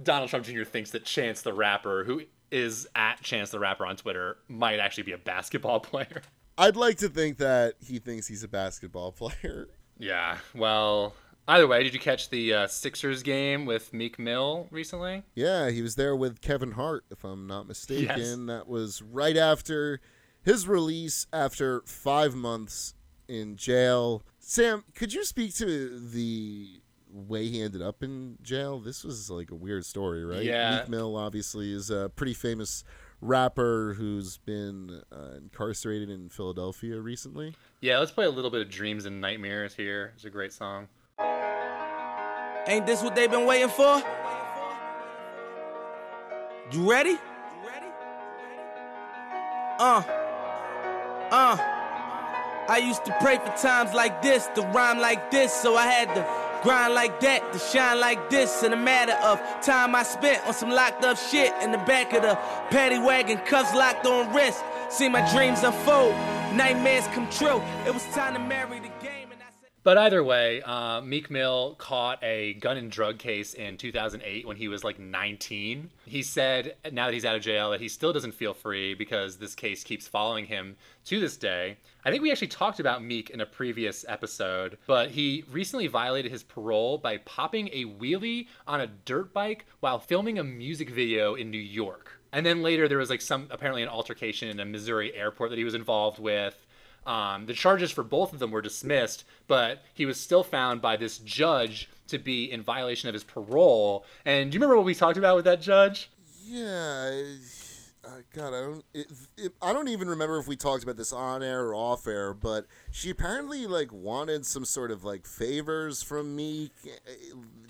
Donald Trump Jr. thinks that Chance the Rapper, who is at Chance the Rapper on Twitter, might actually be a basketball [laughs] player. I'd like to think that he thinks he's a basketball [laughs] player. Yeah, well, either way, did you catch the uh, Sixers game with Meek Mill recently? Yeah, he was there with Kevin Hart, if I'm not mistaken. Yes. That was right after his release after five months in jail. Sam, could you speak to the way he ended up in jail? This was like a weird story, right? Yeah. Meek Mill obviously is a pretty famous rapper who's been uh, incarcerated in Philadelphia recently. Yeah, let's play a little bit of Dreams and Nightmares here. It's a great song. Ain't this what they've been waiting for? You ready? Uh. Uh. I used to pray for times like this, to rhyme like this, so I had to grind like that, to shine like this. In a matter of time I spent on some locked up shit in the back of the paddy wagon, cuffs locked on wrist. See my dreams unfold, nightmares come true. It was time to marry But either way, uh, Meek Mill caught a gun and drug case in 2008 when he was like 19. He said now that he's out of jail that he still doesn't feel free because this case keeps following him to this day. I think we actually talked about Meek in a previous episode, but he recently violated his parole by popping a wheelie on a dirt bike while filming a music video in New York. And then later there was like some apparently an altercation in a Missouri airport that he was involved with. Um, the charges for both of them were dismissed, but he was still found by this judge to be in violation of his parole. And do you remember what we talked about with that judge? Yeah, uh, God, I don't. It, it, I don't even remember if we talked about this on air or off air, but she apparently like wanted some sort of like favors from me.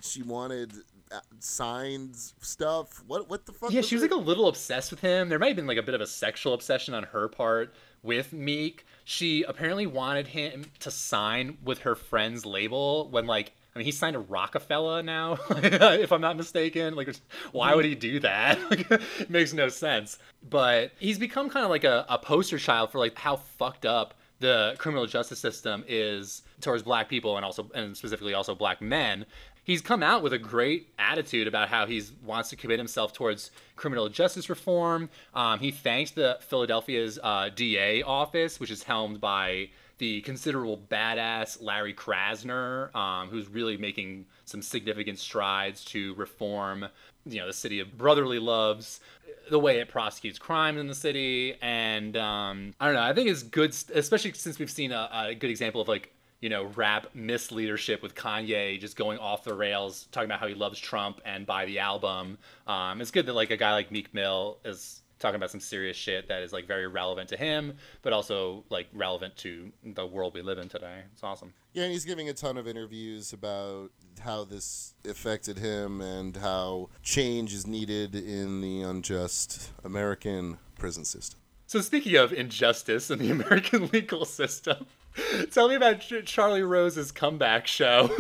She wanted uh, signed stuff. What? What the fuck? Yeah, she was it? like a little obsessed with him. There might have been like a bit of a sexual obsession on her part with Meek. She apparently wanted him to sign with her friend's label when like I mean, he signed a Rockefeller now, [laughs] if I'm not mistaken. Like, why would he do that? [laughs] Like, it makes no sense. But he's become kind of like a, a poster child for like how fucked up the criminal justice system is towards black people and also and specifically also black men. He's come out with a great attitude about how he wants to commit himself towards criminal justice reform. Um, he thanked the Philadelphia's uh, DA office, which is helmed by the considerable badass Larry Krasner, um, who's really making some significant strides to reform, you know, the city of brotherly loves, the way it prosecutes crime in the city, and um, I don't know. I think it's good, especially since we've seen a, a good example of like you know, rap misleadership with Kanye just going off the rails, talking about how he loves Trump and buy the album. Um, it's good that like a guy like Meek Mill is talking about some serious shit that is like very relevant to him, but also like relevant to the world we live in today. It's awesome. Yeah, and he's giving a ton of interviews about how this affected him and how change is needed in the unjust American prison system. So speaking of injustice in the [laughs] American legal system, tell me about Charlie Rose's comeback show.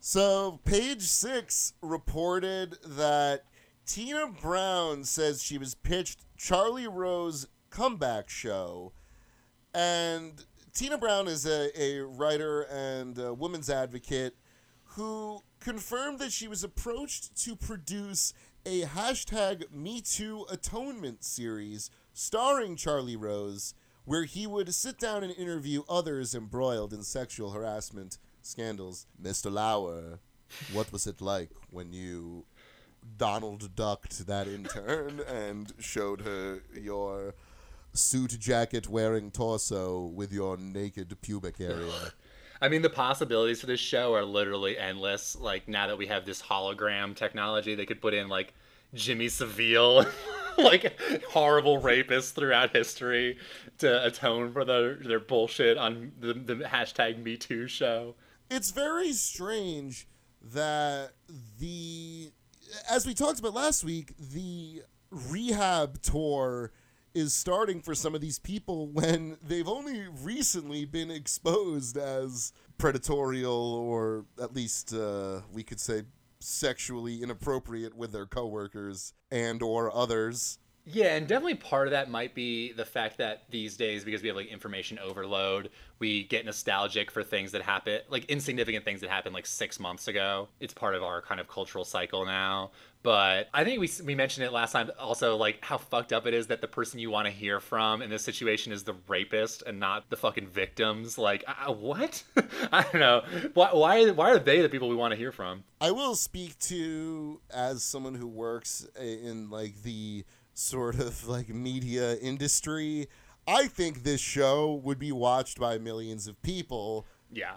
So, page six reported that Tina Brown says she was pitched Charlie Rose comeback show. And Tina Brown is a, a writer and a woman's advocate who confirmed that she was approached to produce a hashtag MeToo Atonement series starring Charlie Rose, where he would sit down and interview others embroiled in sexual harassment scandals. Mr. Lauer, what was it like when you Donald ducked that intern and showed her your suit jacket wearing torso with your naked pubic area? I mean, the possibilities for this show are literally endless. Like now that we have this hologram technology, they could put in like Jimmy Savile, [laughs] [laughs] like horrible rapists throughout history, to atone for their their bullshit on the, the hashtag Me Too show. It's very strange that the, as we talked about last week, the rehab tour is starting for some of these people [laughs] when they've only recently been exposed as predatorial or at least uh, we could say sexually inappropriate with their coworkers and or others Yeah, and definitely part of that might be the fact that these days, because we have like information overload, we get nostalgic for things that happen, like insignificant things that happened like six months ago. It's part of our kind of cultural cycle now. But I think we we mentioned it last time. Also, like how fucked up it is that the person you want to hear from in this situation is the rapist and not the fucking victims. Like, uh, what? [laughs] I don't know. Why, why why are they the people we want to hear from? I will speak to as someone who works in like the sort of like media industry. I think this show would be watched by millions of people Yeah.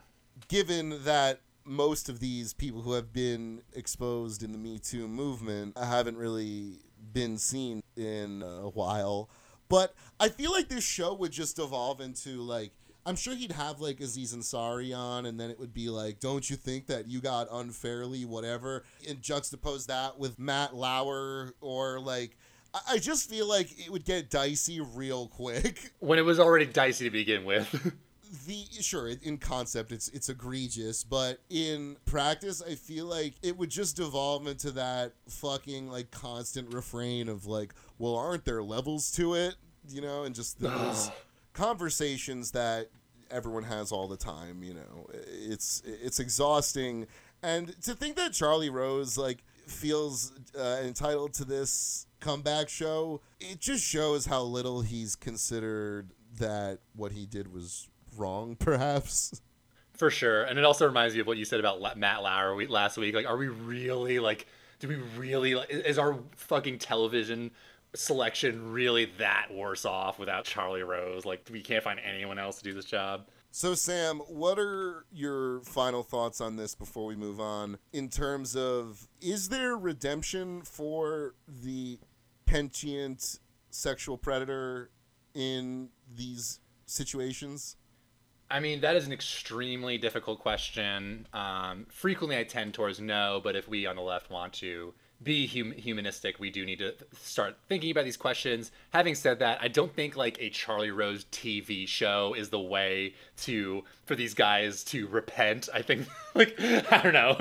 given that most of these people who have been exposed in the Me Too movement haven't really been seen in a while. But I feel like this show would just evolve into like I'm sure he'd have like Aziz Ansari on, and then it would be like, "Don't you think that you got unfairly whatever?" And juxtapose that with Matt Lauer, or like, I- I just feel like it would get dicey real quick. When it was already dicey to begin with. [laughs] the sure in concept it's it's egregious but in practice i feel like it would just devolve into that fucking like constant refrain of like well aren't there levels to it? You know and just [sighs] those conversations that everyone has all the time you know. It's it's exhausting. And to think that charlie rose like feels uh, entitled to this comeback show it just shows how little he's considered that what he did was wrong [laughs] perhaps For sure, and it also reminds me of what you said about Matt Lauer last week. Like, are we really like? Do we really like? Is our fucking television selection really that worse off without Charlie Rose? Like, we can't find anyone else to do this job. So, Sam, what are your final thoughts on this before we move on? In terms of, is there redemption for the pentient sexual predator in these situations? I mean, that is an extremely difficult question. Um, frequently, I tend towards no, but if we on the left want to be hum- humanistic, we do need to start thinking about these questions. Having said that, I don't think like a Charlie Rose TV show is the way to for these guys to repent. I think [laughs] like [laughs] I don't know.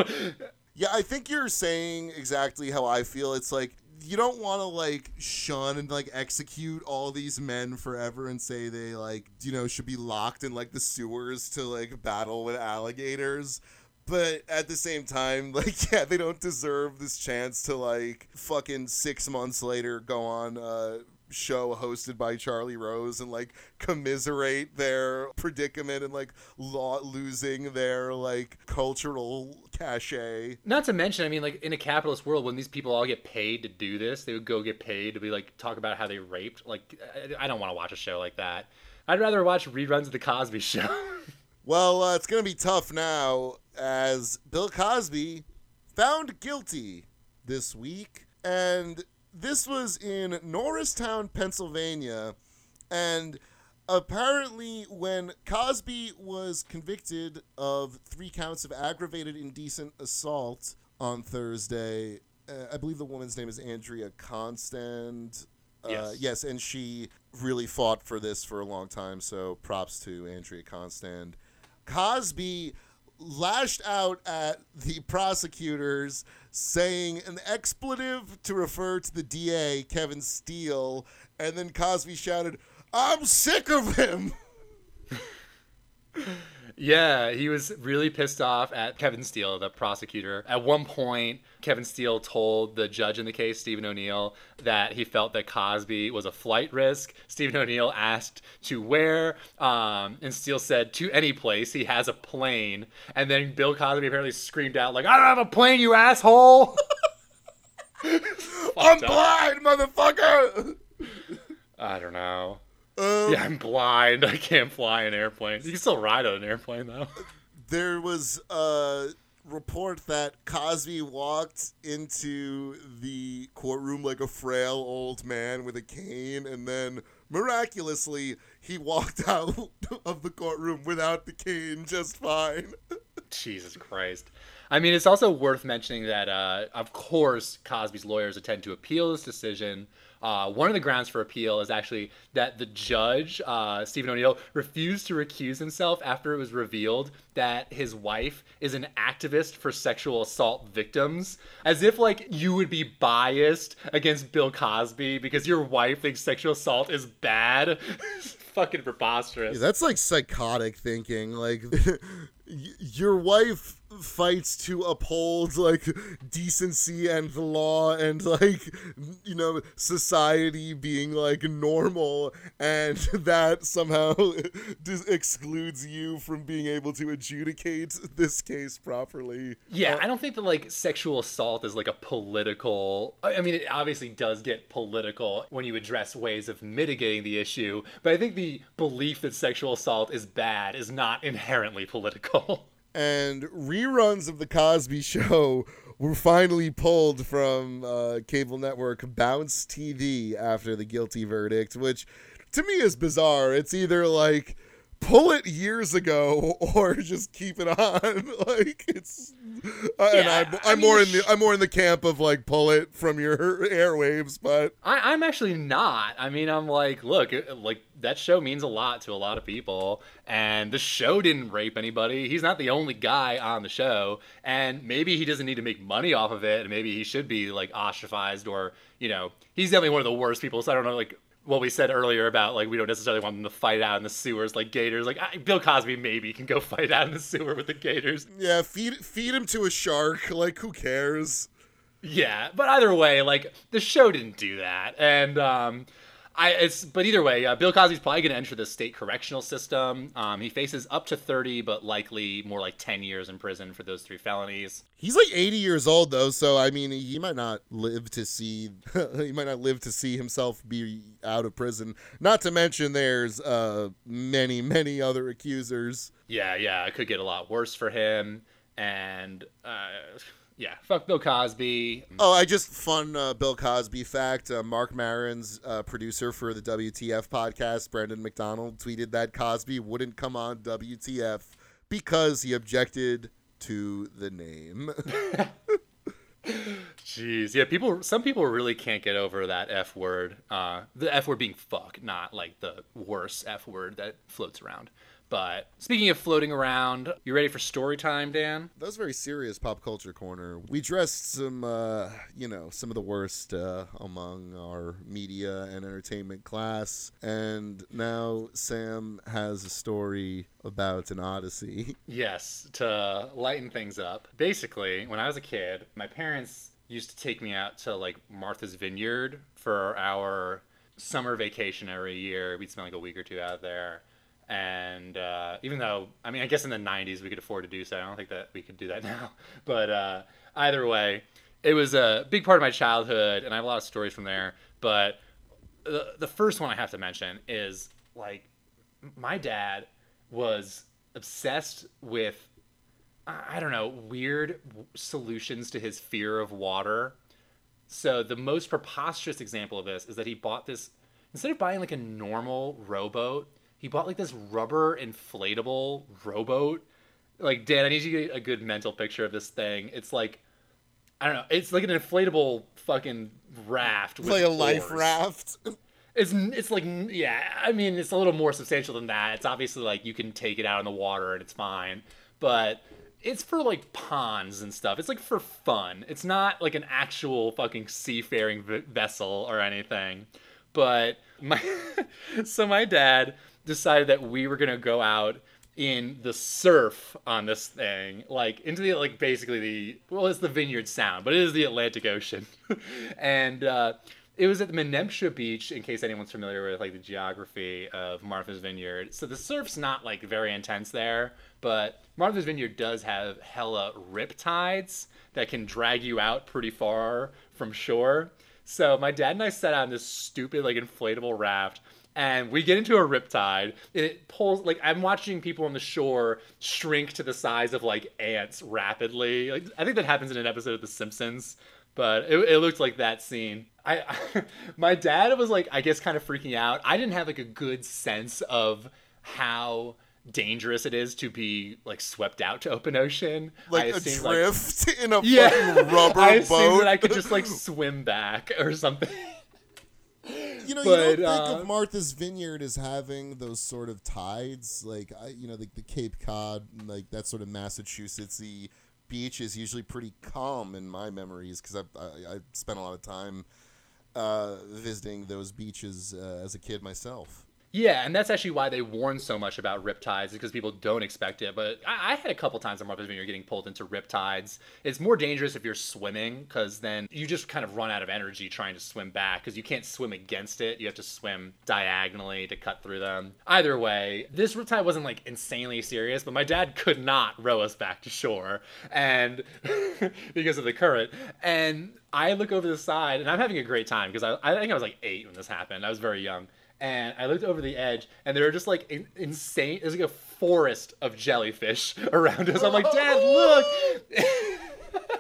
Yeah, I think you're saying exactly how I feel. It's like you don't want to like shun and like execute all these men forever and say they like you know should be locked in like the sewers to like battle with alligators. But at the same time, [laughs] like yeah, they don't deserve this chance to like fucking six months later go on a show hosted by Charlie Rose and like commiserate their predicament and like lo- losing their like cultural cachet. Not to mention, I mean, like in a capitalist world, when these people all get paid to do this, they would go get paid to be like talk about how they raped. Like, I- I don't want to watch a show like that. I'd rather watch reruns of the Cosby Show. [laughs] Well, uh, it's going to be tough now as Bill Cosby found guilty this week. And this was in Norristown, Pennsylvania. And apparently, when Cosby was convicted of three counts of aggravated indecent assault on Thursday, uh, I believe the woman's name is Andrea Constand. Uh, Yes. yes, and she really fought for this for a long time. So props to Andrea Constand. Cosby lashed out at the prosecutors, saying an expletive to refer to the DA, Kevin Steele, and then Cosby shouted, I'm sick of him. [laughs] Yeah, he was really pissed off at Kevin Steele, the prosecutor. At one point, Kevin Steele told the judge in the case, Steven O'Neill, that he felt that Cosby was a flight risk. Steven O'Neill asked to where, um, and Steele said to any place. He has a plane, and then Bill Cosby apparently screamed out like, "I don't have a plane, you asshole!" [laughs] [laughs] I'm blind, motherfucker. I don't know. Um, Yeah, I'm blind. [laughs] I can't fly an airplane. You can still ride on an airplane though. there was a report that Cosby walked into the courtroom like a frail old man with a cane, and then miraculously he walked [laughs] out of the courtroom without the cane just fine. [laughs] Jesus Christ. I mean, it's also worth mentioning that, uh, of course, Cosby's lawyers intend to appeal this decision. Uh, one of the grounds for appeal is actually that the judge, uh, Steven O'Neill, refused to recuse himself after it was revealed that his wife is an activist for sexual assault victims. As if, like, you would be biased against Bill Cosby because your wife thinks sexual assault is bad. [laughs] Fucking preposterous. That's like psychotic thinking. Like, [laughs] your wife fights to uphold like decency and the law and like you know society being like normal and [laughs] that somehow [laughs] excludes you from being able to adjudicate this case properly Yeah, uh, I don't think that like sexual assault is like a political. I mean, it obviously does get political when you address ways of mitigating the issue, but I think the belief that sexual assault is bad is not inherently political. [laughs] and reruns of the Cosby Show [laughs] were finally pulled from uh, cable network Bounce TV after the guilty verdict, which to me is bizarre. It's either like pull it years ago [laughs] or just keep it on. [laughs] like it's, uh, and I'm, I I'm mean, more in the I'm more in the camp of like pull it from your [laughs] airwaves, but I, I'm actually not. I mean, I'm like, look, it- like that show means a lot to a lot of people, and the show didn't rape anybody. He's not the only guy on the show, and maybe he doesn't need to make money off of it, and maybe he should be like ostracized, or you know, he's definitely one of the worst people. So I don't know, like what we said earlier about like we don't necessarily want them to fight out in the sewers like gators. Like I, Bill Cosby maybe can go [laughs] fight out in the sewer with the gators. yeah, feed feed him to a shark. [laughs] Like who cares? Yeah, but either way, like the show didn't do that, and um, I it's but either way, uh, Bill Cosby's probably going to enter the state correctional system. Um, he faces up to thirty, but likely more like ten years in prison for those three felonies. He's like 80 years old though, so I mean, he might not live to see [laughs] he might not live to see himself be out of prison. Not to mention there's uh many many other accusers. Yeah, yeah, it could get a lot worse for him, and uh, yeah, fuck Bill Cosby. Oh, I just fun uh, Bill Cosby fact. Uh, Marc Maron's uh, producer for the WTF podcast, Brendan McDonald, tweeted that Cosby wouldn't come on WTF because he objected to the name. [laughs] Jeez, yeah, people. Some people really can't get over that f word. Uh, the f word being fuck, not like the worst f word that floats around. But speaking of floating around, you ready for story time, Dan? that was very serious pop culture corner. We dressed some, uh, you know, some of the worst uh, among our media and entertainment class, and now Sam has a story about an odyssey. [laughs] Yes, to lighten things up. Basically, when I was a kid, my parents used to take me out to like Martha's Vineyard for our summer vacation every year. We'd spend like a week or two out there. And uh, even though, I mean, I guess in the 90s we could afford to do so. I don't think that we could do that [laughs] now. But uh, either way, it was a big part of my childhood, and I have a lot of stories from there. But the, the first one I have to mention is like my dad was obsessed with I don't know weird solutions to his fear of water. So the most preposterous example of this is that he bought this instead of buying like a normal rowboat, he bought like this rubber inflatable rowboat. Like Dan, I need you to get a good mental picture of this thing. It's like I don't know. It's like an inflatable fucking raft. It's with like a life raft. [laughs] It's it's like yeah, I mean it's a little more substantial than that. It's obviously like you can take it out in the water and it's fine, but it's for like ponds and stuff. It's like for fun. It's not like an actual fucking seafaring v- vessel or anything. But my [laughs] so my dad decided that we were gonna go out in the surf on this thing, like into the like basically the well, it's the Vineyard Sound, but it is the Atlantic Ocean, [laughs] and uh, it was at the Menemsha Beach. In case anyone's familiar with like the geography of Martha's Vineyard, so the surf's not like very intense there, but Martha's Vineyard does have hella rip tides that can drag you out pretty far from shore. So my dad and I set on this stupid like inflatable raft and we get into a riptide. And it pulls like I'm watching people on the shore shrink to the size of like ants rapidly. Like, I think that happens in an episode of The Simpsons, but it, it looked like that scene. I, I [laughs] my dad was like I guess kind of freaking out. I didn't have like a good sense of how dangerous it is to be like swept out to open ocean. Like I a assumed, drift in a [laughs] yeah, fucking rubber I boat. that I could just like swim back or something. [laughs] You know, But, you don't think uh, of Martha's Vineyard as having those sort of tides, like I, you know, like the Cape Cod, like that sort of Massachusettsy beach is usually pretty calm in my memories because I, I I spent a lot of time uh, visiting those beaches uh, as a kid myself. Yeah, and that's actually why they warn so much about riptides because people don't expect it. But I, I had a couple times on Martha's Vineyard getting pulled into riptides. It's more dangerous if you're swimming because then you just kind of run out of energy trying to swim back because you can't swim against it. You have to swim diagonally to cut through them. Either way, this riptide wasn't like insanely serious, but my dad could not row us back to shore, and [laughs] because of the current. And I look over the side, and I'm having a great time because I, I think I was like eight when this happened. I was very young and I looked over the edge, and there were just like in, insane. There's like a forest of jellyfish [laughs] around us. I'm like, Dad, look.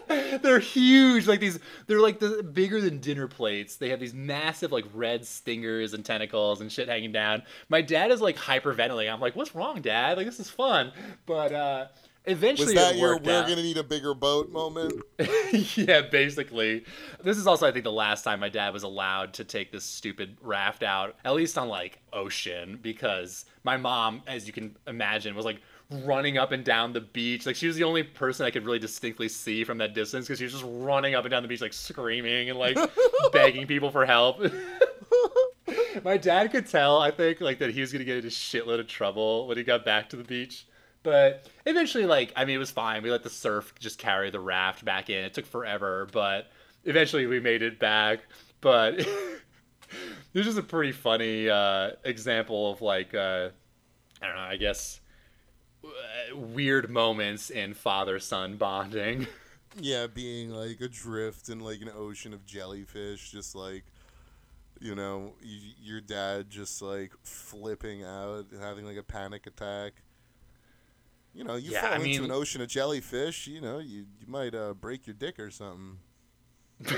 [laughs] they're huge, like these. They're like the bigger than dinner plates. They have these massive like red stingers and tentacles and shit hanging down. My dad is like hyperventilating. I'm like, what's wrong, Dad? Like this is fun, but uh, eventually Was that your we're out. gonna need a bigger boat moment? [laughs] yeah, basically. This is also, I think, the last time my dad was allowed to take this stupid raft out, at least on like ocean, because my mom, as you can imagine, was like running up and down the beach. Like she was the only person I could really distinctly see from that distance because she was just running up and down the beach, like screaming and like [laughs] begging people for help. [laughs] my dad could tell, I think, like that he was gonna get into shitload of trouble when he got back to the beach. But eventually, like, I mean, it was fine. We let the surf just carry the raft back in. It took forever, but eventually we made it back. But [laughs] this is a pretty funny uh, example of, like, uh, I don't know, I guess, uh, weird moments in father son bonding. [laughs] Yeah, being like adrift in like an ocean of jellyfish, just like you know, y your dad just like flipping out, having like a panic attack. You know, you Yeah, fall I into mean- an ocean of jellyfish, you know, you you might uh, break your dick or something. [laughs]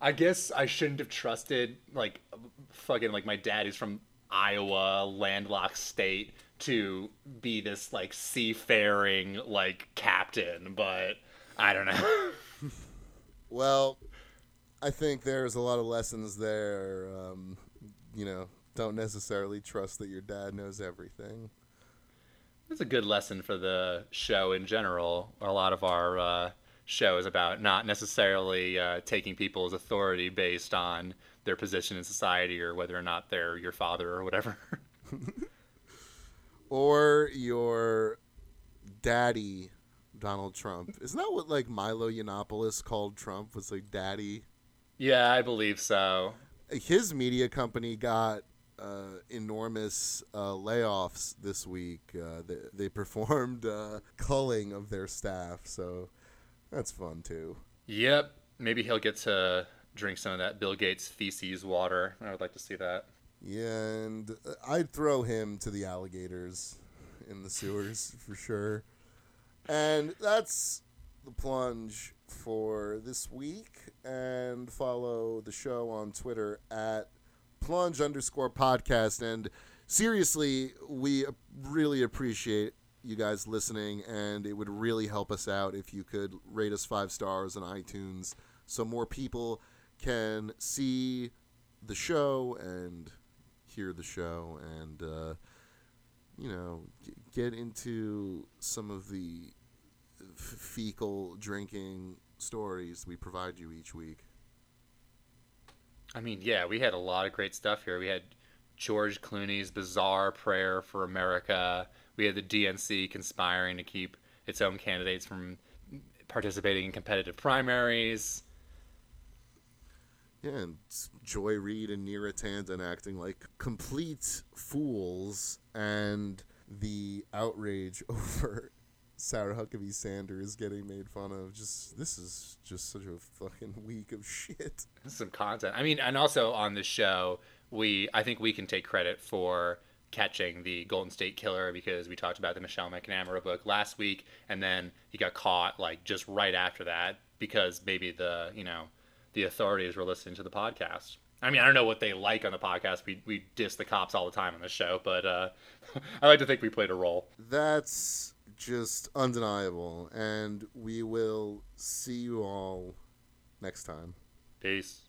I guess I shouldn't have trusted like fucking like my dad is from Iowa, landlocked state, to be this like seafaring like captain, but I don't know. [laughs] Well, I think there's a lot of lessons there. Um, you know, don't necessarily trust that your dad knows everything. It's a good lesson for the show in general. A lot of our uh, show is about not necessarily uh, taking people's authority based on their position in society or whether or not they're your father or whatever. [laughs] Or your daddy, Donald Trump. Isn't that what like Milo Yiannopoulos called Trump? Was like daddy. yeah, I believe so. his media company got enormous uh, layoffs this week. Uh, they, they performed uh, culling of their staff, so that's fun too. Yep. Maybe he'll get to drink some of that Bill Gates feces water. I would like to see that. Yeah, and uh, I'd throw him to the alligators in the sewers for sure. And that's the plunge for this week. And follow the show on Twitter at plunge underscore podcast. And seriously, we really appreciate you guys listening, and it would really help us out if you could rate us five stars on iTunes so more people can see the show and hear the show and uh, you know g- get into some of the f- fecal drinking stories we provide you each week. I mean, yeah, we had a lot of great stuff here. We had George Clooney's bizarre prayer for America. We had the DNC conspiring to keep its own candidates from participating in competitive primaries. Yeah, and Joy Reid and Neera Tanden acting like complete fools, and the outrage [laughs] over Sarah Huckabee Sanders getting made fun of. Just this is just such a fucking week of [laughs] shit. Some content. I mean, and also on the show, we I think we can take credit for catching the Golden State Killer because we talked about the Michelle McNamara book last week, and then he got caught like just right after that because maybe the you know the authorities were listening to the podcast. I mean, I don't know what they like on the podcast. We we diss the cops all the time on the show, but uh, [laughs] I like to think we played a role. That's just undeniable, and we will see you all next time. Peace.